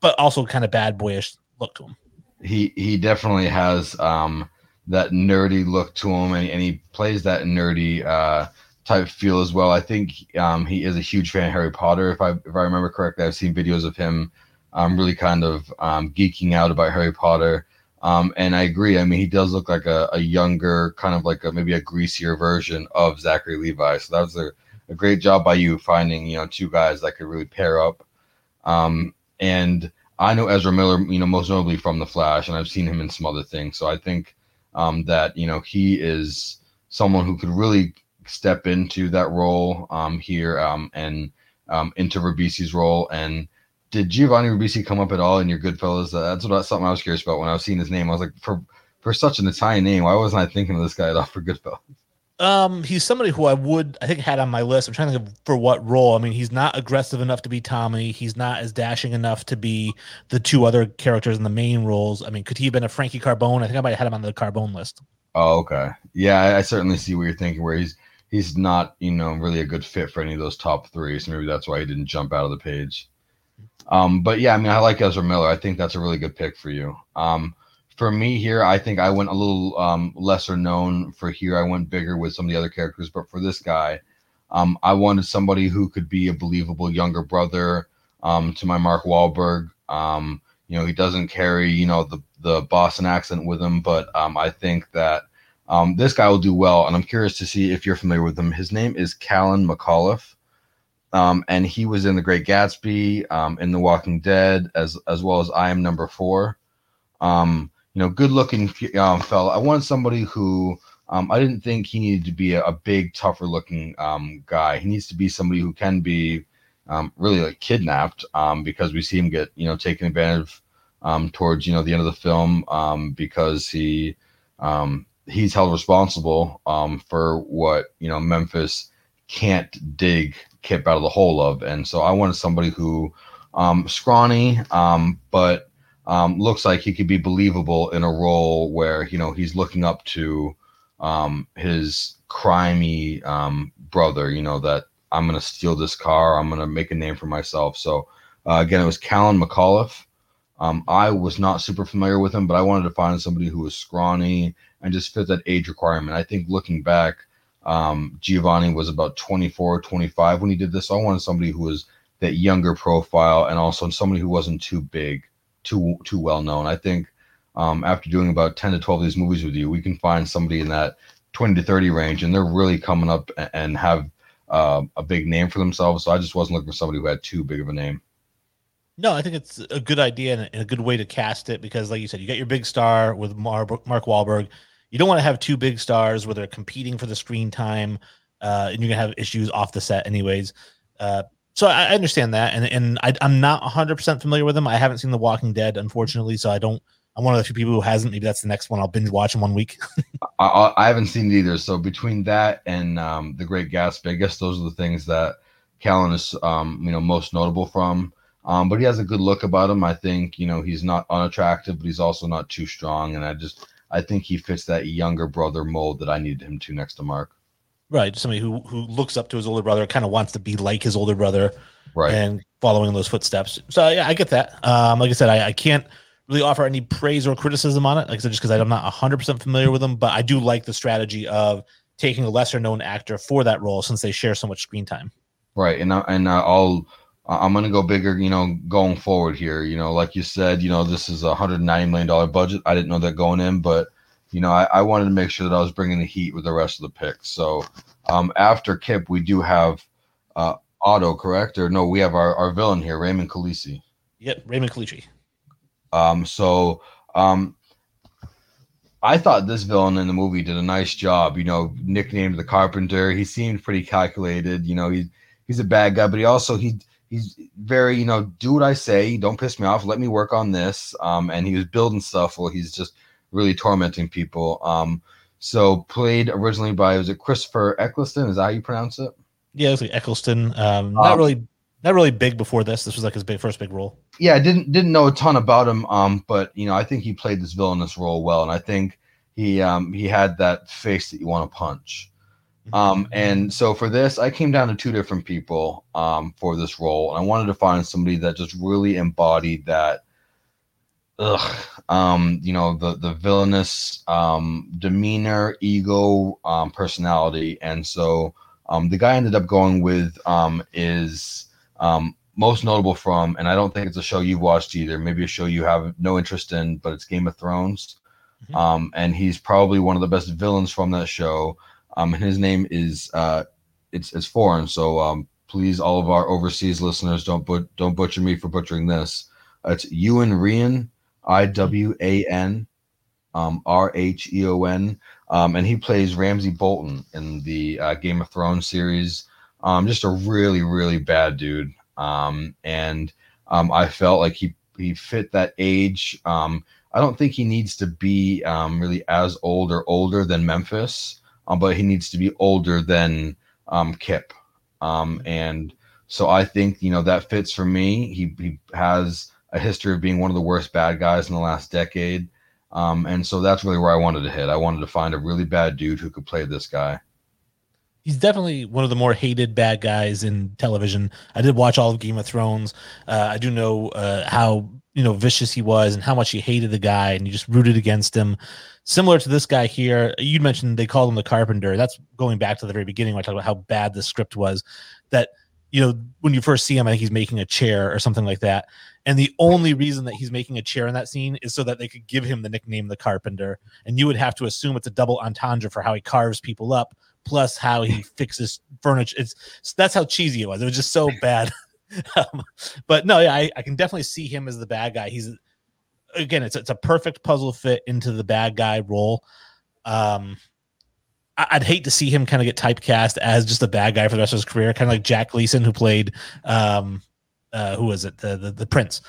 but also kind of bad boyish look to him. He he definitely has. um that nerdy look to him, and, and he plays that nerdy uh, type feel as well. I think um, he is a huge fan of Harry Potter. If I if I remember correctly, I've seen videos of him um, really kind of um, geeking out about Harry Potter. Um, and I agree. I mean, he does look like a, a younger, kind of like a, maybe a greasier version of Zachary Levi. So that was a, a great job by you finding, you know, two guys that could really pair up. Um, and I know Ezra Miller, you know, most notably from The Flash, and I've seen him in some other things. So I think um, that you know he is someone who could really step into that role um, here um, and um, into Ribisi's role. And did Giovanni Ribisi come up at all in your Goodfellas? Uh, that's what something I was curious about when I was seeing his name. I was like, for for such an Italian name, why wasn't I thinking of this guy at all for Goodfellas? Um, he's somebody who I would I think had on my list. I'm trying to think for what role. I mean, he's not aggressive enough to be Tommy. He's not as dashing enough to be the two other characters in the main roles. I mean, could he have been a Frankie Carbone? I think I might have had him on the Carbone list. Oh, okay. Yeah, I, I certainly see what you're thinking. Where he's he's not, you know, really a good fit for any of those top three. So maybe that's why he didn't jump out of the page. Um, but yeah, I mean, I like Ezra Miller. I think that's a really good pick for you. Um, for me here, I think I went a little um, lesser known for here. I went bigger with some of the other characters, but for this guy, um, I wanted somebody who could be a believable younger brother um, to my Mark Wahlberg. Um, you know, he doesn't carry you know the the Boston accent with him, but um, I think that um, this guy will do well. And I'm curious to see if you're familiar with him. His name is Callan McAuliffe. and he was in The Great Gatsby, in The Walking Dead, as as well as I Am Number Four. Um, you know, good looking um, fella. I wanted somebody who um, I didn't think he needed to be a, a big, tougher looking um, guy. He needs to be somebody who can be um, really like kidnapped um, because we see him get, you know, taken advantage of um, towards, you know, the end of the film because he he's held responsible for what, you know, Memphis can't dig Kip out of the hole of. And so I wanted somebody who um, scrawny, um, but um, looks like he could be believable in a role where you know he's looking up to um, his crimey um, brother. You know that I'm going to steal this car. I'm going to make a name for myself. So uh, again, it was Callan McAuliffe. Um, I was not super familiar with him, but I wanted to find somebody who was scrawny and just fit that age requirement. I think looking back, um, Giovanni was about 24, 25 when he did this. So I wanted somebody who was that younger profile and also somebody who wasn't too big, too too well known. I think um, after doing about 10 to 12 of these movies with you, we can find somebody in that 20 to 30 range, and they're really coming up and have uh, a big name for themselves. So I just wasn't looking for somebody who had too big of a name. No, I think it's a good idea and a good way to cast it because, like you said, you got your big star with Mark, Mark Wahlberg. You don't want to have two big stars where they're competing for the screen time, uh, and you're gonna have issues off the set, anyways. Uh, so I, understand that, and and I, am not 100 percent familiar with them. I haven't seen The Walking Dead, unfortunately, so I don't. I'm one of the few people who hasn't. Maybe that's the next one I'll binge watch in one week. I, I, haven't seen it either. So between that and um, The Great Gatsby, I guess those are the things that Callan is, um, you know, most notable from. Um, but he has a good look about him. I think you know he's not unattractive, but he's also not too strong. And I just I think he fits that younger brother mold that I needed him to next to Mark. Right, somebody who who looks up to his older brother, kind of wants to be like his older brother, right, and following those footsteps. So yeah, I get that. Um, like I said, I, I can't really offer any praise or criticism on it. Like I said, just because I'm not 100 percent familiar with them, but I do like the strategy of taking a lesser known actor for that role since they share so much screen time. Right, and I, and I'll I'm going to go bigger, you know, going forward here. You know, like you said, you know, this is a $190 million budget. I didn't know that going in, but, you know, I, I wanted to make sure that I was bringing the heat with the rest of the picks. So um, after Kip, we do have uh, Otto, correct? Or no, we have our, our villain here, Raymond Calitri. Yep, Raymond Calitri. Um, so um, I thought this villain in the movie did a nice job. You know, nicknamed the Carpenter. He seemed pretty calculated. You know, he he's a bad guy, but he also he he's very, you know, do what I say, don't piss me off, let me work on this. Um, and he was building stuff while he's just really tormenting people. Um, so played originally by was it Christopher Eccleston? Is that how you pronounce it? Yeah, it's like Eccleston. Um, not um, really, not really big before this. This was like his big first big role. Yeah, I didn't didn't know a ton about him. Um, but you know, I think he played this villainous role well, and I think he um he had that face that you want to punch. Um, and so for this, I came down to two different people um, for this role, and I wanted to find somebody that just really embodied that, ugh, um, you know, the the villainous um, demeanor, ego, um, personality. And so um, the guy I ended up going with um, is um, most notable from, and I don't think it's a show you've watched either. Maybe a show you have no interest in, but it's Game of Thrones. Mm-hmm. Um, and he's probably one of the best villains from that show. Um, and his name is uh, it's it's foreign, so um, please, all of our overseas listeners, don't but don't butcher me for butchering this. Uh, it's Iwan Rheon, I W A N, um, R H E O N, um, and he plays Ramsay Bolton in the uh, Game of Thrones series. Um, just a really really bad dude. Um, and um, I felt like he he fit that age. Um, I don't think he needs to be really as old or older than Memphis but he needs to be older than Kip. And so I think you know that fits for me. He he has a history of being one of the worst bad guys in the last decade. Um, and so that's really where I wanted to hit. I wanted to find a really bad dude who could play this guy. He's definitely one of the more hated bad guys in television. I did watch all of Game of Thrones. Uh, I do know uh, how you know vicious he was and how much he hated the guy, and you just rooted against him similar to this guy here. You mentioned they called him the carpenter. That's going back to the very beginning when I talked about how bad the script was. That you know when you first see him, I think he's making a chair or something like that. And the only reason that he's making a chair in that scene is so that they could give him the nickname the carpenter. And you would have to assume it's a double entendre for how he carves people up, plus how he fixes furniture. It's that's how cheesy it was. It was just so bad. um, but no, yeah, I, I can definitely see him as the bad guy. He's again, it's it's a perfect puzzle fit into the bad guy role. Um, I'd hate to see him kind of get typecast as just a bad guy for the rest of his career, kind of like Jack Gleeson, who played, um, uh, who was it, the the, the Prince.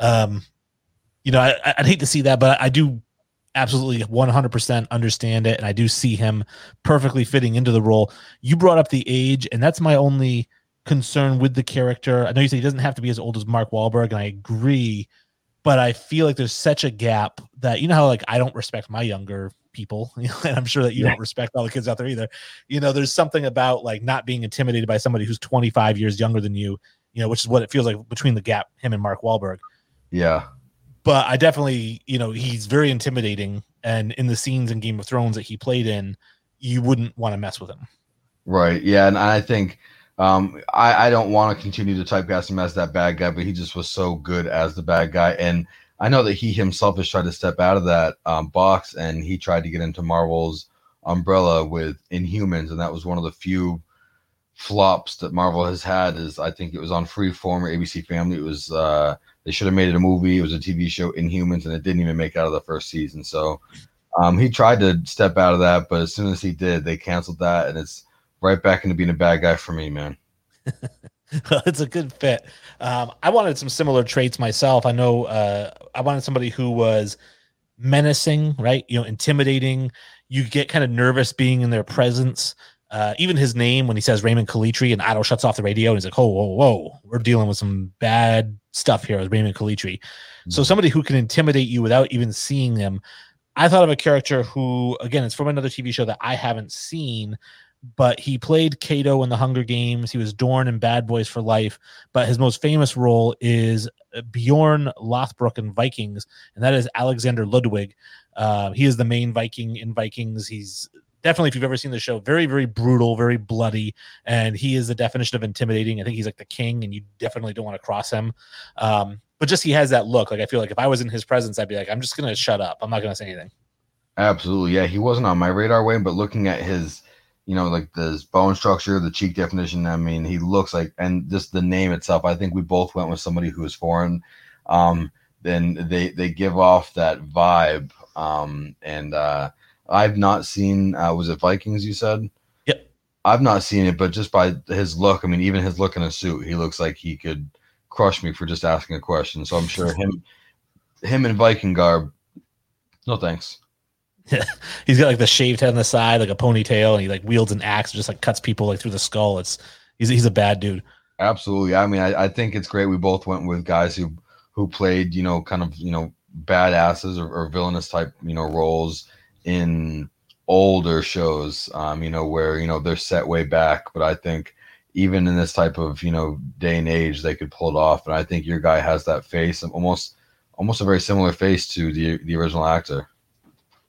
Um, you know, I, would hate to see that, but I do absolutely 100% understand it, and I do see him perfectly fitting into the role. You brought up the age, and that's my only concern with the character. I know you say he doesn't have to be as old as Mark Wahlberg, and I agree but I feel like there's such a gap that you know how like I don't respect my younger people, and I'm sure that you yeah. don't respect all the kids out there either. You know, there's something about like not being intimidated by somebody who's 25 years younger than you, you know, which is what it feels like between the gap him and Mark Wahlberg. Yeah. but I definitely, you know, he's very intimidating. And in the scenes in Game of Thrones that he played in, you wouldn't want to mess with him. Right. Yeah. And I think um, I, I don't want to continue to typecast him as that bad guy, but he just was so good as the bad guy. And I know that he himself has tried to step out of that um, box and he tried to get into Marvel's umbrella with Inhumans. And that was one of the few flops that Marvel has had is I think it was on Freeform or ABC Family. It was uh, they should have made it a movie. It was a TV show, Inhumans, and it didn't even make out of the first season. So um, he tried to step out of that, but as soon as he did, they canceled that, and it's right back into being a bad guy for me, man. it's a good fit. Um, I wanted some similar traits myself. I know uh, I wanted somebody who was menacing, right? You know, intimidating. You get kind of nervous being in their presence. Uh, even his name when he says Raymond Calitri and Otto shuts off the radio and he's like, "Oh, whoa, whoa, we're dealing with some bad stuff here with Raymond Calitri." Mm-hmm. So somebody who can intimidate you without even seeing them. I thought of a character who, again, it's from another TV show that I haven't seen, but he played Cato in the Hunger Games. He was Dorn in Bad Boys for Life, but his most famous role is Bjorn Lothbrok in Vikings, and that is Alexander Ludwig. Uh, he is the main Viking in Vikings. He's definitely, if you've ever seen the show, very, very brutal, very bloody, and he is the definition of intimidating. I think he's like the king, and you definitely don't want to cross him. Um, but just he has that look. Like I feel like if I was in his presence, I'd be like, I'm just gonna shut up. I'm not gonna say anything. Absolutely, yeah. He wasn't on my radar, Wayne, but looking at his, you know, like the bone structure, the cheek definition. I mean, he looks like, and just the name itself. I think we both went with somebody who is foreign. Um, then they they give off that vibe. Um, and uh, I've not seen. Uh, was it Vikings? You said. Yep. I've not seen it, but just by his look, I mean, even his look in a suit, he looks like he could crush me for just asking a question. So I'm sure him, him in Viking garb. No thanks. He's got like the shaved head on the side, like a ponytail, and he like wields an axe, and just like cuts people like through the skull. It's he's he's a bad dude. Absolutely. I mean, I, I think it's great. We both went with guys who who played, you know, kind of you know badasses or, or villainous type, you know, roles in older shows, um, you know, where you know they're set way back. But I think even in this type of you know day and age, they could pull it off. And I think your guy has that face, almost almost a very similar face to the the original actor.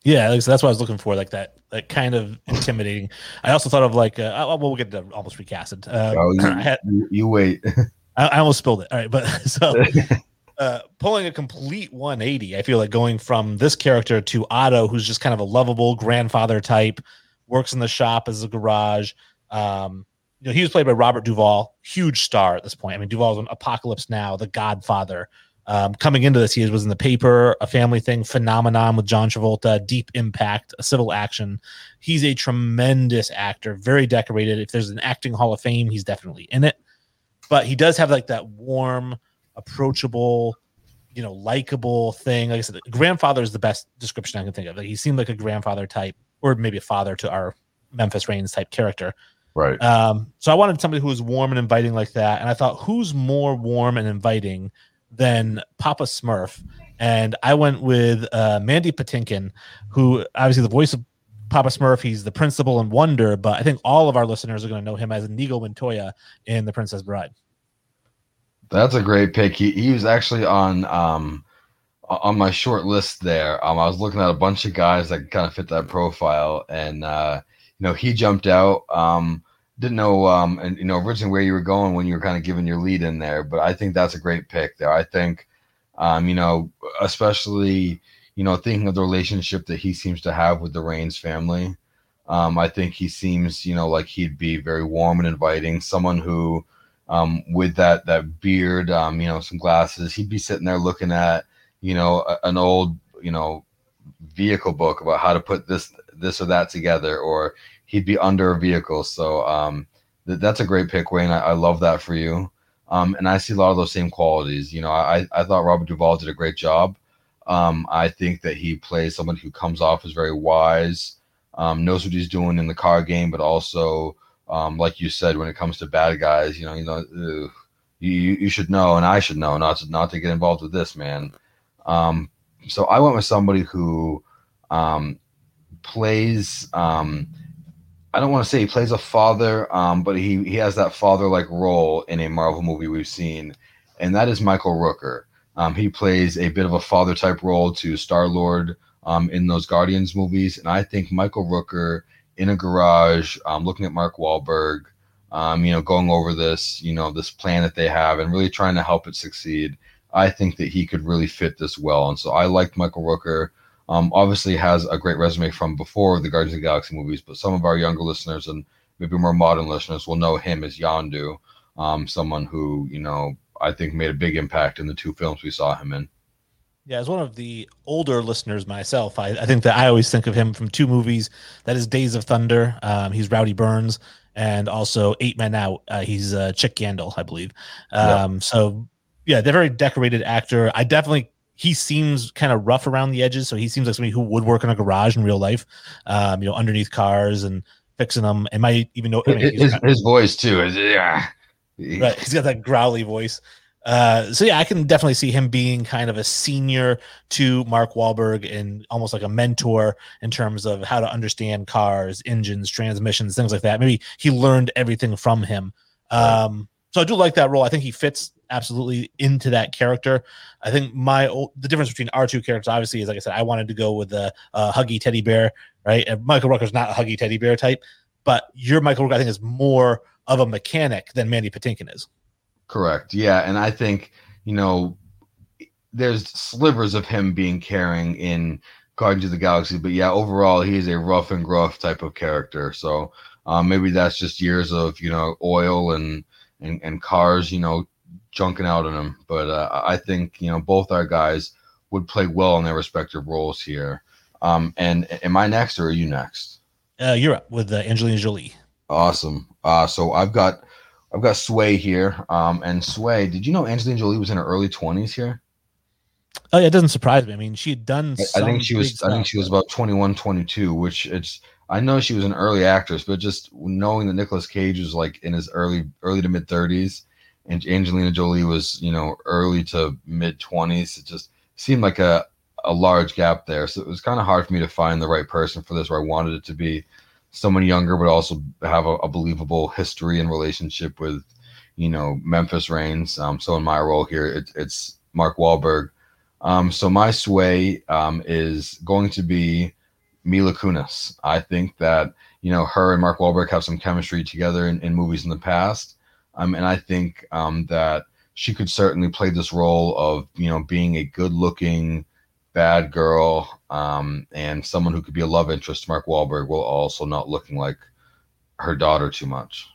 Yeah, so that's what I was looking for, like that, that kind of intimidating. I also thought of like, uh, well, we'll get to almost recasted. Uh, oh, you, had, you, you, wait. I, I, almost spilled it. All right, but so uh, pulling a complete 180. I feel like going from this character to Otto, who's just kind of a lovable grandfather type, works in the shop as a garage. Um, you know, he was played by Robert Duvall, huge star at this point. I mean, Duvall's on Apocalypse Now, The Godfather. Um, coming into this, he was in the paper, a family thing, phenomenon with John Travolta, deep impact, a civil action. He's a tremendous actor, very decorated. If there's an acting hall of fame, he's definitely in it. But he does have like that warm, approachable, you know, likable thing. Like I said, grandfather is the best description I can think of. Like he seemed like a grandfather type, or maybe a father to our Memphis Raines type character. Right. Um, so I wanted somebody who was warm and inviting like that. And I thought, who's more warm and inviting than Papa Smurf? And I went with uh, Mandy Patinkin, who obviously the voice of Papa Smurf. He's the principal in Wonder, but I think all of our listeners are going to know him as Inigo Montoya in The Princess Bride. That's a great pick. He he was actually on um on my short list there. Um, I was looking at a bunch of guys that kind of fit that profile, and uh, you know he jumped out. Um, didn't know um and you know originally where you were going when you were kind of giving your lead in there, but I think that's a great pick there. I think um you know especially you know thinking of the relationship that he seems to have with the Raines family. Um, I think he seems you know like he'd be very warm and inviting, someone who um, with that that beard, um, you know, some glasses. He'd be sitting there looking at, you know, a, an old, you know, vehicle book about how to put this this or that together, or he'd be under a vehicle. So um, th- that's a great pick, Wayne. I, I love that for you. Um, and I see a lot of those same qualities. You know, I, I thought Robert Duvall did a great job. Um, I think that he plays someone who comes off as very wise, um, knows what he's doing in the car game, but also um, like you said, when it comes to bad guys, you know, you know, ugh, you you should know, and I should know not to not to get involved with this man. Um, so I went with somebody who um, plays. Um, I don't want to say he plays a father, um, but he he has that father like role in a Marvel movie we've seen, and that is Michael Rooker. Um, he plays a bit of a father type role to Star Lord um, in those Guardians movies, and I think Michael Rooker in a garage, um, looking at Mark Wahlberg, um, you know, going over this, you know, this plan that they have, and really trying to help it succeed. I think that he could really fit this well, and so I like Michael Rooker. Um, obviously, has a great resume from before the Guardians of the Galaxy movies, but some of our younger listeners and maybe more modern listeners will know him as Yondu, um, someone who you know I think made a big impact in the two films we saw him in. Yeah, as one of the older listeners myself, I, I think that I always think of him from two movies. That is Days of Thunder. Um, he's Rowdy Burns, and also Eight Men Out. Uh, he's uh, Chick Yandel, I believe. Um, yeah. So yeah, they're very decorated actor. I definitely he seems kind of rough around the edges, so he seems like somebody who would work in a garage in real life. Um, you know, underneath cars and fixing them. And might even know I mean, his, his voice too is yeah. Right, he's got that growly voice. Uh, so yeah, I can definitely see him being kind of a senior to Mark Wahlberg and almost like a mentor in terms of how to understand cars, engines, transmissions, things like that. Maybe he learned everything from him. Um, so I do like that role. I think he fits absolutely into that character. I think my the difference between our two characters obviously is like I said, I wanted to go with a, a huggy teddy bear, right? And Michael Rooker's not a huggy teddy bear type, but your Michael Rooker I think is more of a mechanic than Mandy Patinkin is. Correct. Yeah, and I think you know there's slivers of him being caring in Guardians of the Galaxy, but yeah, overall he's a rough and gruff type of character. So um, maybe that's just years of you know oil and and, and cars, you know, junking out on him. But uh, I think you know both our guys would play well in their respective roles here. Um, and am I next or are you next? Uh, you're up with uh, Angelina Jolie. Awesome. Uh, so I've got I've got Sway here. Um, and Sway, did you know Angelina Jolie was in her early twenties here? Oh yeah, it doesn't surprise me. I mean, she had done. I think she was. I think she was about 21, 22, which it's. I know she was an early actress, but just knowing that Nicolas Cage was like in his early, early to mid thirties, and Angelina Jolie was, you know, early to mid twenties, it just seemed like a a large gap there. So it was kind of hard for me to find the right person for this, where I wanted it to be someone younger, but also have a, a believable history and relationship with, you know, Memphis Raines. Um, so in my role here, it, it's Mark Wahlberg. Um, so my sway um, is going to be Mila Kunis. I think that you know her and Mark Wahlberg have some chemistry together in, in movies in the past, um, and I think um, that she could certainly play this role of you know being a good-looking bad girl, um, and someone who could be a love interest to Mark Wahlberg while also not looking like her daughter too much.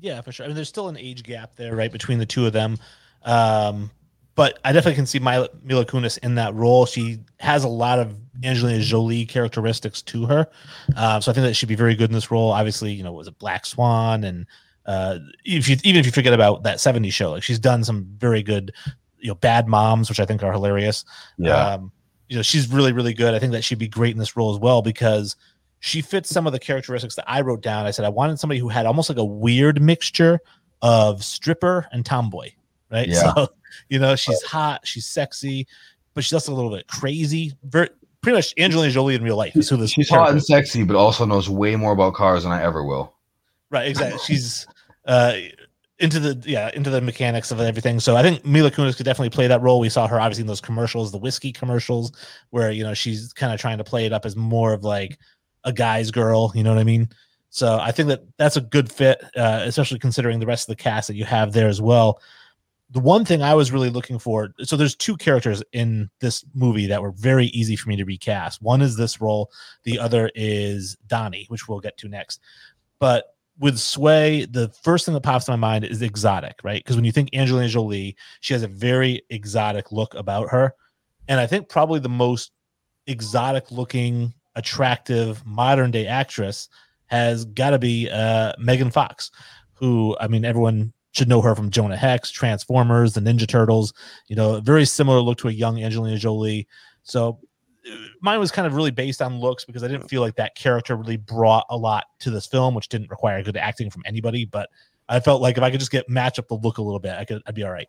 Yeah, for sure. I mean, there's still an age gap there, right, between the two of them. Um, but I definitely can see Mila, Mila Kunis in that role. She has a lot of Angelina Jolie characteristics to her, uh, so I think that she'd be very good in this role. Obviously, you know, it was a Black Swan, and uh, if you even if you forget about that '70s show, like she's done some very good you know bad moms which i think are hilarious. Yeah. Um, you know she's really really good. I think that she'd be great in this role as well because she fits some of the characteristics that i wrote down. I said i wanted somebody who had almost like a weird mixture of stripper and tomboy right? Yeah. so you know she's hot she's sexy but she's also a little bit crazy. Very pretty much angelina jolie in real life is who this she's hot and sexy but also knows way more about cars than i ever will. Right exactly. She's uh into the yeah into the mechanics of everything. So I think Mila Kunis could definitely play that role. We saw her obviously in those commercials, the whiskey commercials, where you know she's kind of trying to play it up as more of like a guy's girl. You know what I mean? So I think that that's a good fit, uh, especially considering the rest of the cast that you have there as well. The one thing I was really looking for, so there's two characters in this movie that were very easy for me to recast. One is this role, the other is Donnie, which we'll get to next. But with Sway, the first thing that pops in my mind is exotic, right? Because when you think Angelina Jolie, she has a very exotic look about her. And I think probably the most exotic looking, attractive modern day actress has got to be uh, Megan Fox, who, I mean, everyone should know her from Jonah Hex, Transformers, the Ninja Turtles, you know, very similar look to a young Angelina Jolie. So mine was kind of really based on looks because I didn't feel like that character really brought a lot to this film, which didn't require good acting from anybody. But I felt like if I could just get match up the look a little bit, I could I'd be all right.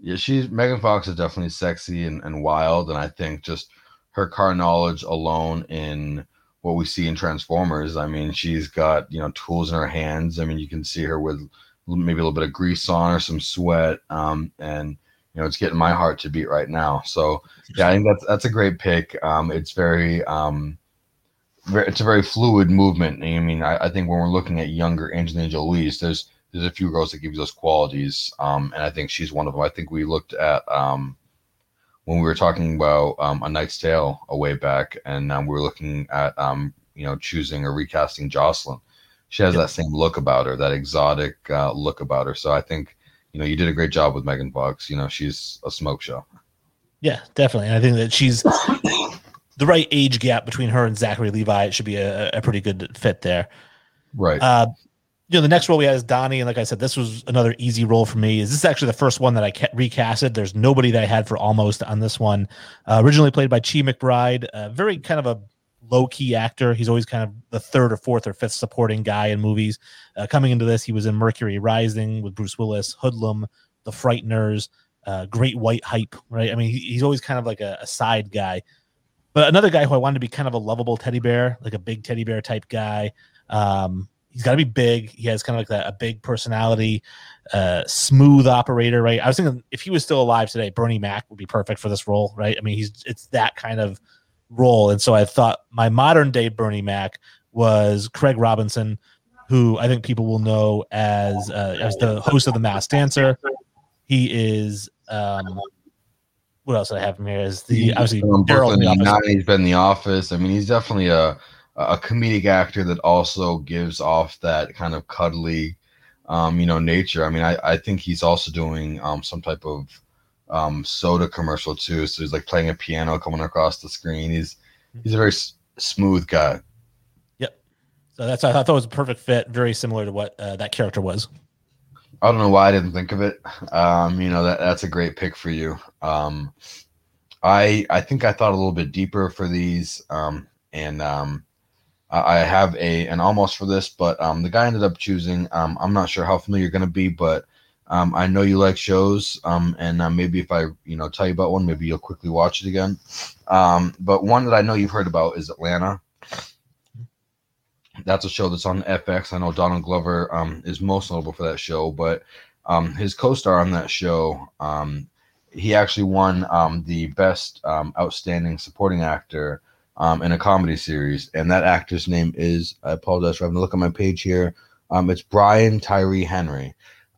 Yeah, she's Megan Fox is definitely sexy and, and wild, and I think just her car knowledge alone in what we see in Transformers. I mean, she's got you know tools in her hands. I mean, you can see her with maybe a little bit of grease on or some sweat, um, and you know, it's getting my heart to beat right now. So yeah, I think that's that's a great pick. Um, it's very um, very, it's a very fluid movement. I mean, I, I think when we're looking at younger Angelina Jolie, there's there's a few girls that give you those qualities, um, and I think she's one of them. I think we looked at um, when we were talking about um, a Knight's Tale a way back, and um, we were looking at um, you know choosing or recasting Jocelyn. She has that same look about her, that exotic uh, look about her. So I think you know you did a great job with Megan Fox. You know she's a smoke show. Yeah, definitely. And I think that she's the right age gap between her and Zachary Levi. It should be a, a pretty good fit there. Right. Uh, you know, the next role we had is Donnie, and like I said, this was another easy role for me. Is this actually the first one that I ca- recasted? There's nobody that I had for almost on this one. Uh, originally played by Chi McBride, uh, very kind of a low key actor. He's always kind of the third or fourth or fifth supporting guy in movies. Uh, coming into this, he was in Mercury Rising with Bruce Willis, Hoodlum, The Frighteners, uh, Great White Hype. Right? I mean, he, he's always kind of like a, a side guy. But another guy who I wanted to be kind of a lovable teddy bear, like a big teddy bear type guy. Um, he's got to be big. He has kind of like that, a big personality, uh, smooth operator, right? I was thinking if he was still alive today, Bernie Mac would be perfect for this role, right? I mean, he's it's that kind of role, and so I thought my modern day Bernie Mac was Craig Robinson, who I think people will know as uh, as the host of the Masked Dancer. He is. Um, what else did I have him here? As the obviously Darryl. He's been in the office. I mean, he's definitely a a comedic actor that also gives off that kind of cuddly, um, you know, nature. I mean, I, I think he's also doing um, some type of um, soda commercial too. So he's like playing a piano coming across the screen. He's he's a very s- smooth guy. Yep. So that's I thought it was a perfect fit. Very similar to what uh, that character was. I don't know why I didn't think of it. Um, you know that that's a great pick for you. Um, I I think I thought a little bit deeper for these, um, and um, I have a an almost for this, but um, the guy ended up choosing. Um, I'm not sure how familiar you're going to be, but um, I know you like shows, um, and uh, maybe if I you know tell you about one, maybe you'll quickly watch it again. Um, but one that I know you've heard about is Atlanta. That's a show that's on FX. I know Donald Glover um, is most notable for that show, but um, his co-star on that show, um, he actually won um, the best um, outstanding supporting actor um, in a comedy series, and that actor's name is I apologize for having to look at my page here. Um, it's Brian Tyree Henry,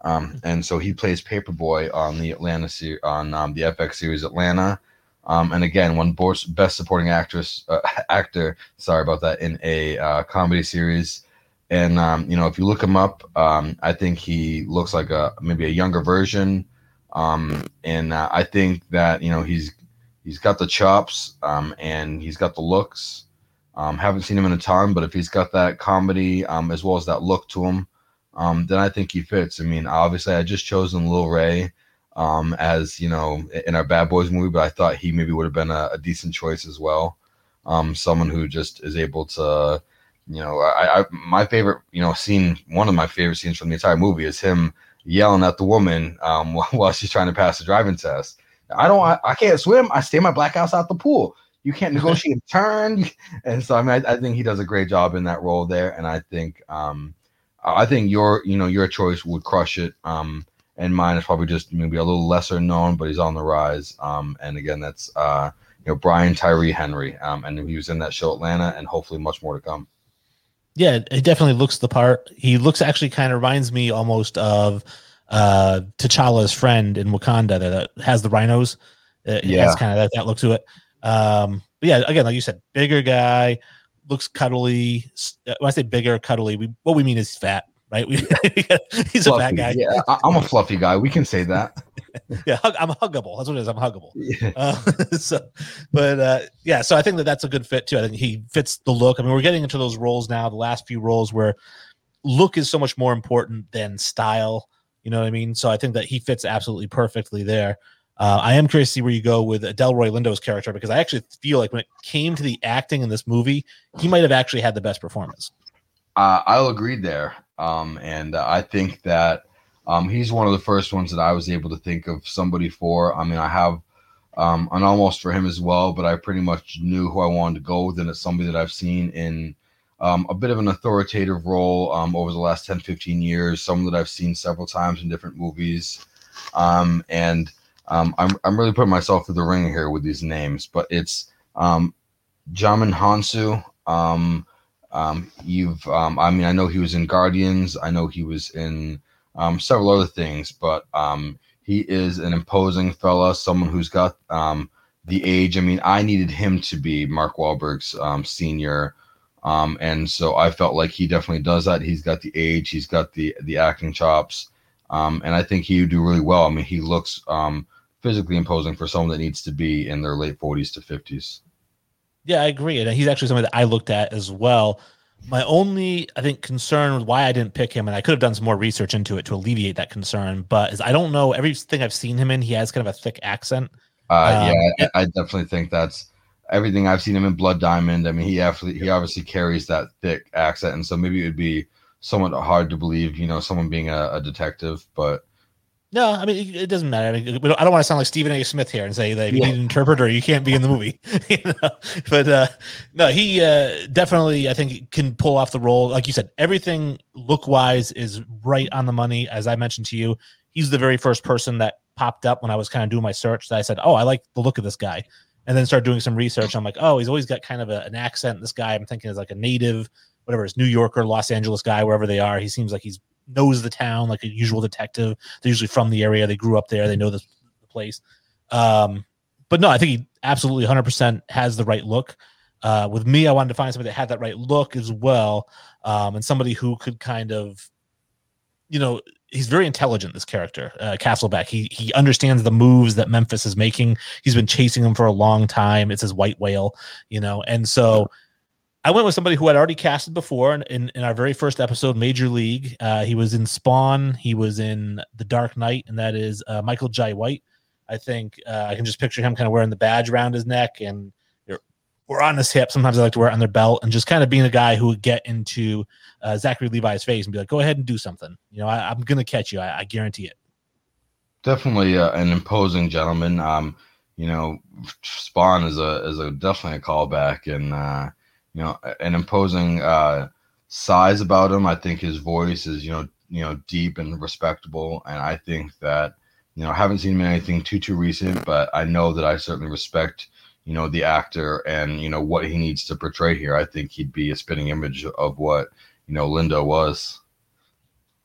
um, and so he plays Paper Boi on the Atlanta on um, the FX series Atlanta. Um, and again, one best supporting actress uh, actor. Sorry about that in a uh, comedy series. And um, you know, if you look him up, um, I think he looks like a maybe a younger version. Um, and uh, I think that you know he's he's got the chops um, and he's got the looks. Um, haven't seen him in a ton, but if he's got that comedy um, as well as that look to him, um, then I think he fits. I mean, obviously, I just chosen Lil Rel um, as you know in our Bad Boys movie, but I thought he maybe would have been a, a decent choice as well. Um, someone who just is able to, you know, I, I my favorite, you know, scene, one of my favorite scenes from the entire movie is him yelling at the woman um, while she's trying to pass the driving test I don't. I, I can't swim. I stay my black house out the pool. You can't negotiate a turn. And so I mean, I, I, think he does a great job in that role there. And I think, um, I think your, you know, your choice would crush it. Um, and mine is probably just maybe a little lesser known, but he's on the rise. Um, and again, that's uh, you know, Brian Tyree Henry. Um, and he was in that show Atlanta, and hopefully much more to come. Yeah, it definitely looks the part. He looks actually kind of reminds me almost of uh T'Challa's friend in Wakanda that has the rhinos. It yeah, has kind of that, that look to it. Um, but yeah, again, like you said, bigger guy, looks cuddly. When I say bigger, cuddly, we what we mean is fat, right? We, he's fluffy. a fat guy. Yeah, I'm a fluffy guy. We can say that. yeah, I'm huggable. That's what it is. I'm huggable. Yeah. Uh, so, but uh, yeah, so I think that that's a good fit too. I think he fits the look. I mean, we're getting into those roles now. The last few roles where look is so much more important than style. You know what I mean? So I think that he fits absolutely perfectly there. Uh, I am curious to see where you go with Delroy Lindo's character because I actually feel like when it came to the acting in this movie, he might have actually had the best performance. Uh, I'll agree there. Um, and uh, I think that um, he's one of the first ones that I was able to think of somebody for. I mean, I have um, an almost for him as well, but I pretty much knew who I wanted to go with, and it's somebody that I've seen in um, a bit of an authoritative role um, over the last 10, 15 years, someone that I've seen several times in different movies. Um, and um, I'm I'm really putting myself through the ring here with these names, but it's um, Djimon Hounsou. Um, um, you've um, I mean I know he was in Guardians. I know he was in um, several other things, but um, he is an imposing fella, someone who's got um, the age. I mean, I needed him to be Mark Wahlberg's um, senior, um, and so I felt like he definitely does that. He's got the age, he's got the the acting chops, um, and I think he would do really well. I mean, he looks um, physically imposing for someone that needs to be in their late forties to fifties. Yeah, I agree, and he's actually somebody that I looked at as well. My only, I think, concern with why I didn't pick him, and I could have done some more research into it to alleviate that concern, but is I don't know everything I've seen him in. He has kind of a thick accent. Uh, um, yeah, I, I, definitely think that's everything I've seen him in Blood Diamond. I mean, he actually he obviously carries that thick accent, and so maybe it would be somewhat hard to believe, you know, someone being a, a detective, but no, I mean it, doesn't matter. I, mean, I don't want to sound like Stephen A. Smith here and say that if you yeah. need an interpreter, you can't be in the movie. you know? But uh, no, he uh, definitely I think can pull off the role. Like you said, everything look wise is right on the money. As I mentioned to you, he's the very first person that popped up when I was kind of doing my search. That I said, "Oh, I like the look of this guy," and then started doing some research. I'm like, "Oh, he's always got kind of a, an accent." This guy, I'm thinking, is like a native, whatever, it's New Yorker, Los Angeles guy, wherever they are. He seems like he's knows the town like a usual detective. They're usually from the area. They grew up there. They know the, the place. Um, but no, I think he absolutely 100% has the right look. Uh, with me, I wanted to find somebody that had that right look as well, um, and somebody who could kind of, you know, he's very intelligent. This character, uh, Castlebeck, he he understands the moves that Memphis is making. He's been chasing him for a long time. It's his white whale, you know, and so I went with somebody who had already casted before in, in, in our very first episode, Major League. Uh, he was in Spawn. He was in The Dark Knight, and that is uh, Michael Jai White. I think uh, I can just picture him kind of wearing the badge around his neck and or on his hip. Sometimes I like to wear it on their belt and just kind of being a guy who would get into uh, Zachary Levi's face and be like, "Go ahead and do something." You know, I, am going to catch you. I, I, guarantee it. Definitely uh, an imposing gentleman. Um, you know, Spawn is a is a definitely a callback, and uh, you know, an imposing uh, size about him. I think his voice is, you know, you know, deep and respectable. And I think that, you know, I haven't seen him in anything too too recent, but I know that I certainly respect, you know, the actor and you know what he needs to portray here. I think he'd be a spitting image of what you know Lindo was.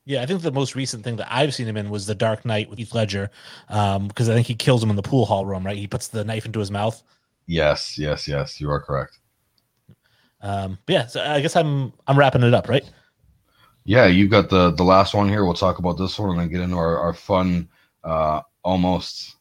Yeah, I think the most recent thing that I've seen him in was The Dark Knight with Heath Ledger, because um, I think he kills him in the pool hall room. Right, he puts the knife into his mouth. Yes, yes, yes. You are correct. Um, but yeah, so I guess I'm I'm wrapping it up, right? Yeah, you've got the the last one here. We'll talk about this one and then get into our, our fun uh almost.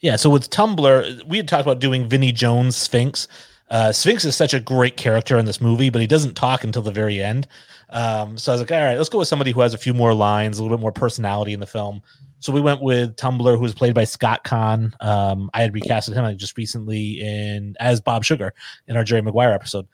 Yeah, so with Tumbler, we had talked about doing Vinnie Jones Sphinx. Uh, Sphinx is such a great character in this movie, but he doesn't talk until the very end. Um, so I was like, all right, let's go with somebody who has a few more lines, a little bit more personality in the film. So we went with Tumbler, who was played by Scott Caan. Um, I had recasted him just recently in as Bob Sugar in our Jerry Maguire episode.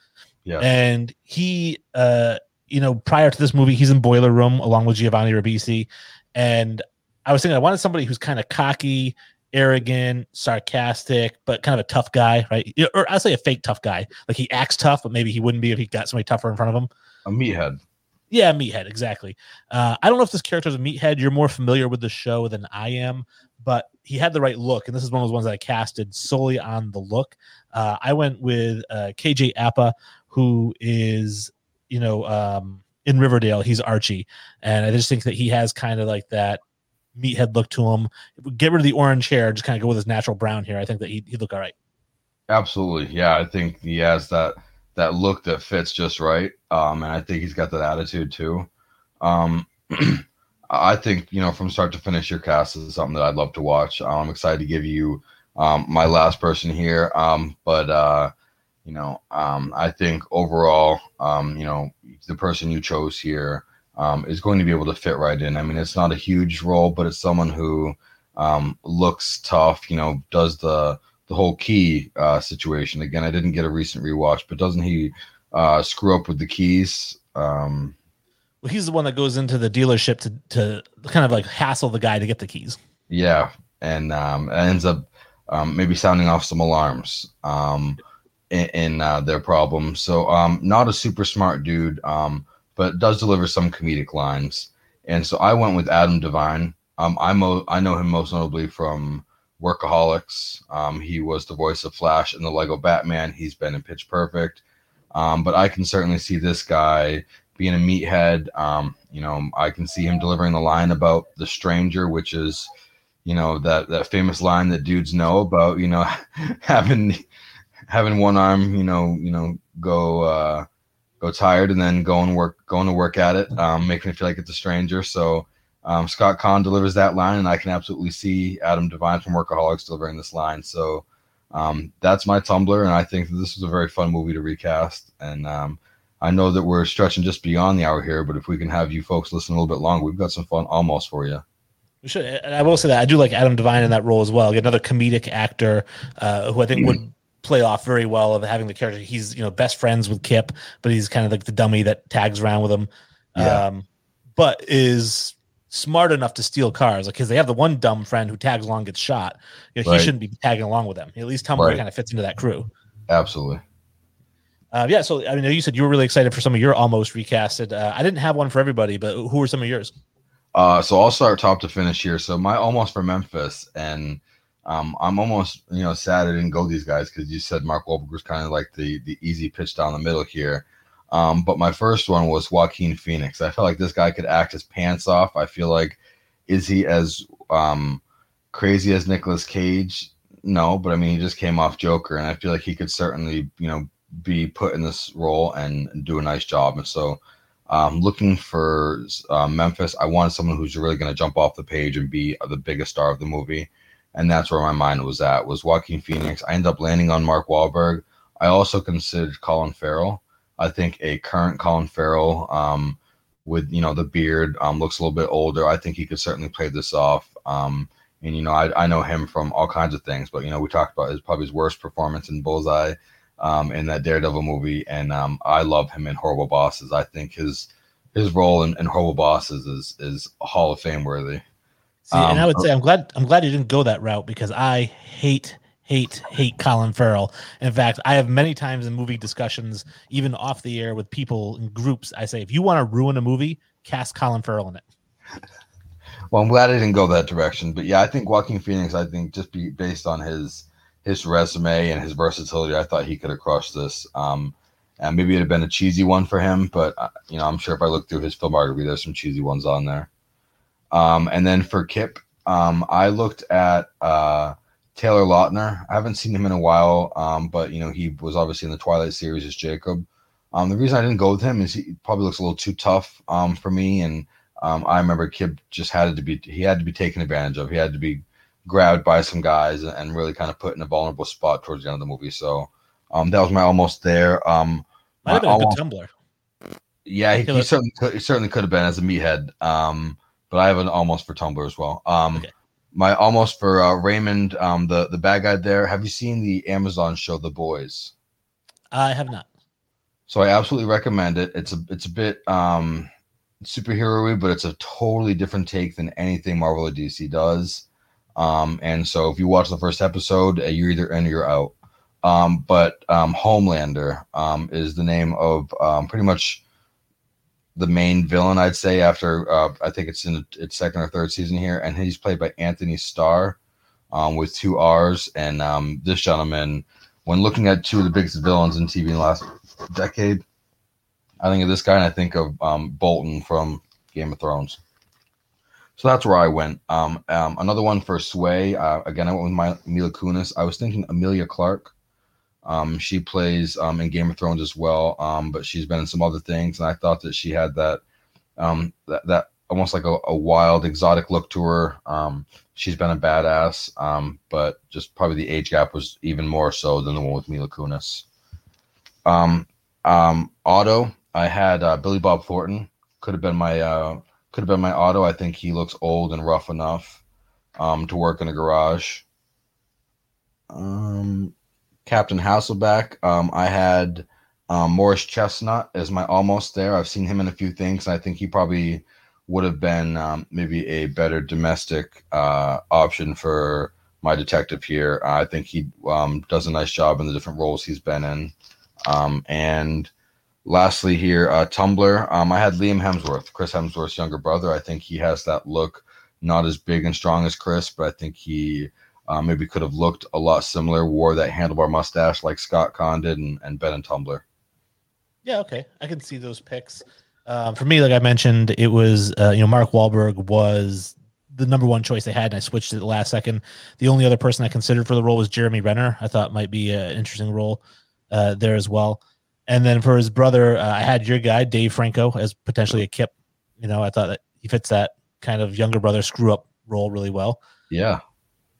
Yeah. And he, uh, you know, prior to this movie, he's in Boiler Room along with Giovanni Ribisi. And I was thinking I wanted somebody who's kind of cocky, arrogant, sarcastic, but kind of a tough guy, right? Or I'd say a fake tough guy. Like he acts tough, but maybe he wouldn't be if he got somebody tougher in front of him. A meathead. Yeah, meathead, exactly. Uh, I don't know if this character is a meathead. You're more familiar with the show than I am, but he had the right look, and this is one of those ones that I casted solely on the look. Uh, I went with uh, KJ Apa, who is, you know, um, in Riverdale. He's Archie, and I just think that he has kind of like that meathead look to him. Get rid of the orange hair, just kind of go with his natural brown hair. I think that he he'd look all right. Absolutely, yeah. I think he has that that look that fits just right, um, and I think he's got that attitude too. Um, I think you know from start to finish, your cast is something that I'd love to watch. I'm excited to give you um, my last person here, um, but uh, you know, um, I think overall, um, you know, the person you chose here um, is going to be able to fit right in. I mean, it's not a huge role, but it's someone who um, looks tough. You know, does the the whole key uh, situation again. I didn't get a recent rewatch, but doesn't he uh, screw up with the keys? Um, well, he's the one that goes into the dealership to to kind of like hassle the guy to get the keys. Yeah, and um, ends up um, maybe sounding off some alarms. In, in uh, their problems. So, um, not a super smart dude, um, but does deliver some comedic lines. And so I went with Adam Devine. Um, I mo- I know him most notably from Workaholics. Um, he was the voice of Flash in the Lego Batman. He's been in Pitch Perfect. Um, but I can certainly see this guy being a meathead. Um, you know, I can see him delivering the line about the stranger, which is, you know, that that famous line that dudes know about, you know, having having one arm, you know, you know, go uh, go tired and then go and work, going to work at it, um, making it feel like it's a stranger. So um, Scott Caan delivers that line, and I can absolutely see Adam Devine from Workaholics delivering this line. So um, that's my Tumbler, and I think this was a very fun movie to recast. And um, I know that we're stretching just beyond the hour here, but if we can have you folks listen a little bit longer, we've got some fun almost for you. We should. And I will say that I do like Adam Devine in that role as well. Another comedic actor uh, who I think would play off very well of having the character. He's you know best friends with Kip, but he's kind of like the dummy that tags around with him. Yeah. Um, but is smart enough to steal cars, like because they have the one dumb friend who tags along gets shot. You know, right. he shouldn't be tagging along with them. At least Tumbler right. kind of fits into that crew. Absolutely. Uh, yeah, so I mean, you said you were really excited for some of your almost recasted. Uh, I didn't have one for everybody, but who were some of yours? Uh, so I'll start top to finish here. So my almost for Memphis, and um, I'm almost you know sad I didn't go these guys because you said Mark Wahlberg was kind of like the the easy pitch down the middle here. Um, but my first one was Joaquin Phoenix. I felt like this guy could act his pants off. I feel like is he as um, crazy as Nicolas Cage? No, but I mean he just came off Joker, and I feel like he could certainly you know be put in this role and do a nice job. And so, um, looking for uh, Memphis, I wanted someone who's really going to jump off the page and be the biggest star of the movie, and that's where my mind was at. Was Joaquin Phoenix? I ended up landing on Mark Wahlberg. I also considered Colin Farrell. I think a current Colin Farrell, um, with you know the beard, um, looks a little bit older. I think he could certainly play this off. Um, and you know, I, I know him from all kinds of things, but you know, we talked about his probably his worst performance in Bullseye um, in that Daredevil movie, and um, I love him in Horrible Bosses. I think his his role in, in Horrible Bosses is is Hall of Fame worthy. See, um, and I would say I'm glad I'm glad you didn't go that route because I hate hate hate Colin Farrell. In fact, I have many times in movie discussions, even off the air with people in groups, I say if you want to ruin a movie, cast Colin Farrell in it. Well, I'm glad I didn't go that direction, but yeah, I think Joaquin Phoenix. I think just be based on his his resume and his versatility, I thought he could have crushed this. Um, and maybe it'd have been a cheesy one for him, but uh, you know, I'm sure if I look through his filmography, there's some cheesy ones on there. Um, and then for Kip, um, I looked at uh, Taylor Lautner. I haven't seen him in a while, um, but you know, he was obviously in the Twilight series as Jacob. Um, the reason I didn't go with him is he probably looks a little too tough um, for me, and um, I remember Kip just had to be he had to be taken advantage of. He had to be grabbed by some guys and really kind of put in a vulnerable spot towards the end of the movie. So um, that was my almost there. Um, Might have been almost, a good Tumbler. Yeah, he, he certainly could, he certainly could have been as a meathead. Um, but I have an almost for Tumbler as well. Um, okay. My almost for uh, Raymond, um, the the bad guy there. Have you seen the Amazon show The Boys? I have not. So I absolutely recommend it. It's a it's a bit um superhero-y, but it's a totally different take than anything Marvel or DC does. Um, and so if you watch the first episode, uh, you're either in or you're out. Um, but um, Homelander um, is the name of um, pretty much the main villain, I'd say. After uh, I think it's in its second or third season here, and he's played by Anthony Starr um, with two R's. And um, this gentleman, when looking at two of the biggest villains in TV in the last decade, I think of this guy, and I think of um, Bolton from Game of Thrones. So that's where I went. Um, um, another one for Sway. Uh, again, I went with my Mila Kunis. I was thinking Emilia Clarke. Um, she plays um, in Game of Thrones as well, um, but she's been in some other things, and I thought that she had that um, that, that almost like a, a wild, exotic look to her. Um, she's been a badass, um, but just probably the age gap was even more so than the one with Mila Kunis. Otto, I had uh, Billy Bob Thornton. Could have been my uh, could have been my Otto. I think he looks old and rough enough to work in a garage. Um, Captain Castlebeck. Um, I had um, Morris Chestnut as my almost there. I've seen him in a few things, and I think he probably would have been um, maybe a better domestic uh, option for my detective here. I think he um, does a nice job in the different roles he's been in. Um, and lastly here, uh, Tumbler. Um, I had Liam Hemsworth, Chris Hemsworth's younger brother. I think he has that look, not as big and strong as Chris, but I think he uh, maybe could have looked a lot similar, wore that handlebar mustache like Scott Caan did, and, and Ben and Tumbler. Yeah, okay, I can see those picks. Um, for me, like I mentioned, it was uh, you know Mark Wahlberg was the number one choice they had, and I switched it the last second. The only other person I considered for the role was Jeremy Renner. I thought might be an interesting role uh, there as well. And then for his brother, uh, I had your guy Dave Franco as potentially a Kip. You know, I thought that he fits that kind of younger brother screw up role really well. Yeah.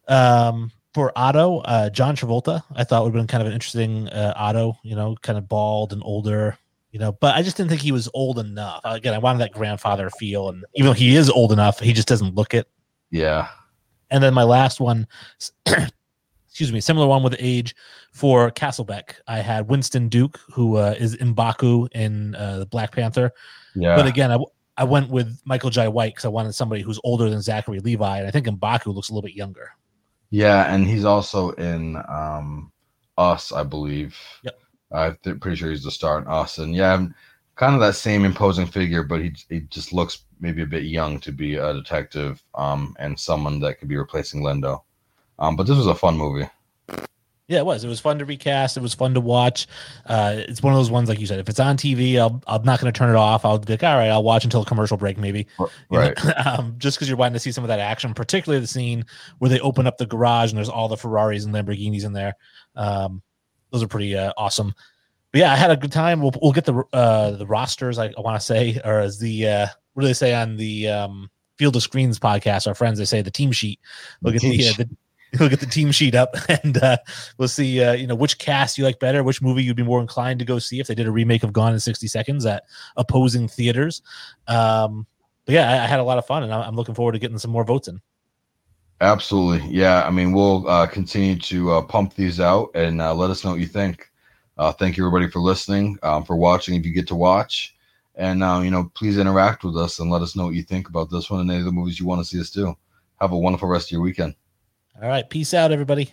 Um, for Otto, uh, John Travolta, I thought would have been kind of an interesting uh, Otto. You know, kind of bald and older. You know, but I just didn't think he was old enough. Again, I wanted that grandfather feel, and even though he is old enough, he just doesn't look it. Yeah. And then my last one, excuse me, similar one with age for Castlebeck. I had Winston Duke, who uh, is Mbaku in uh, the Black Panther. Yeah. But again, I, I went with Michael Jai White because I wanted somebody who's older than Zachary Levi, and I think Mbaku looks a little bit younger. Yeah, and he's also in um, Us, I believe. Yep. I'm th- pretty sure he's the star in Us, and yeah, I'm kind of that same imposing figure, but he he just looks maybe a bit young to be a detective, um, and someone that could be replacing Lindo. Um, but this was a fun movie. Yeah, it was. It was fun to recast. It was fun to watch. Uh, it's one of those ones, like you said, if it's on TV, I'll, I'm not going to turn it off. I'll be like, all right, I'll watch until a commercial break, maybe. Right. um, just because you're wanting to see some of that action, particularly the scene where they open up the garage and there's all the Ferraris and Lamborghinis in there. Um, those are pretty uh, awesome. But yeah, I had a good time. We'll, we'll get the uh, the rosters, I, I want to say, or as the, uh, what do they say on the um, Field of Screens podcast? Our friends, they say the team sheet. We'll get the, uh, the we'll get the team sheet up and uh, we'll see uh, you know which cast you like better which movie you'd be more inclined to go see if they did a remake of gone in 60 seconds at opposing theaters um but yeah I, I had a lot of fun and i'm looking forward to getting some more votes in Absolutely. Yeah. I mean, we'll uh, continue to uh, pump these out and uh, let us know what you think. Uh, thank you, everybody, for listening, um, for watching. If you get to watch, and you know, please interact with us and let us know what you think about this one and any of the movies you want to see us do. Have a wonderful rest of your weekend. All right peace out everybody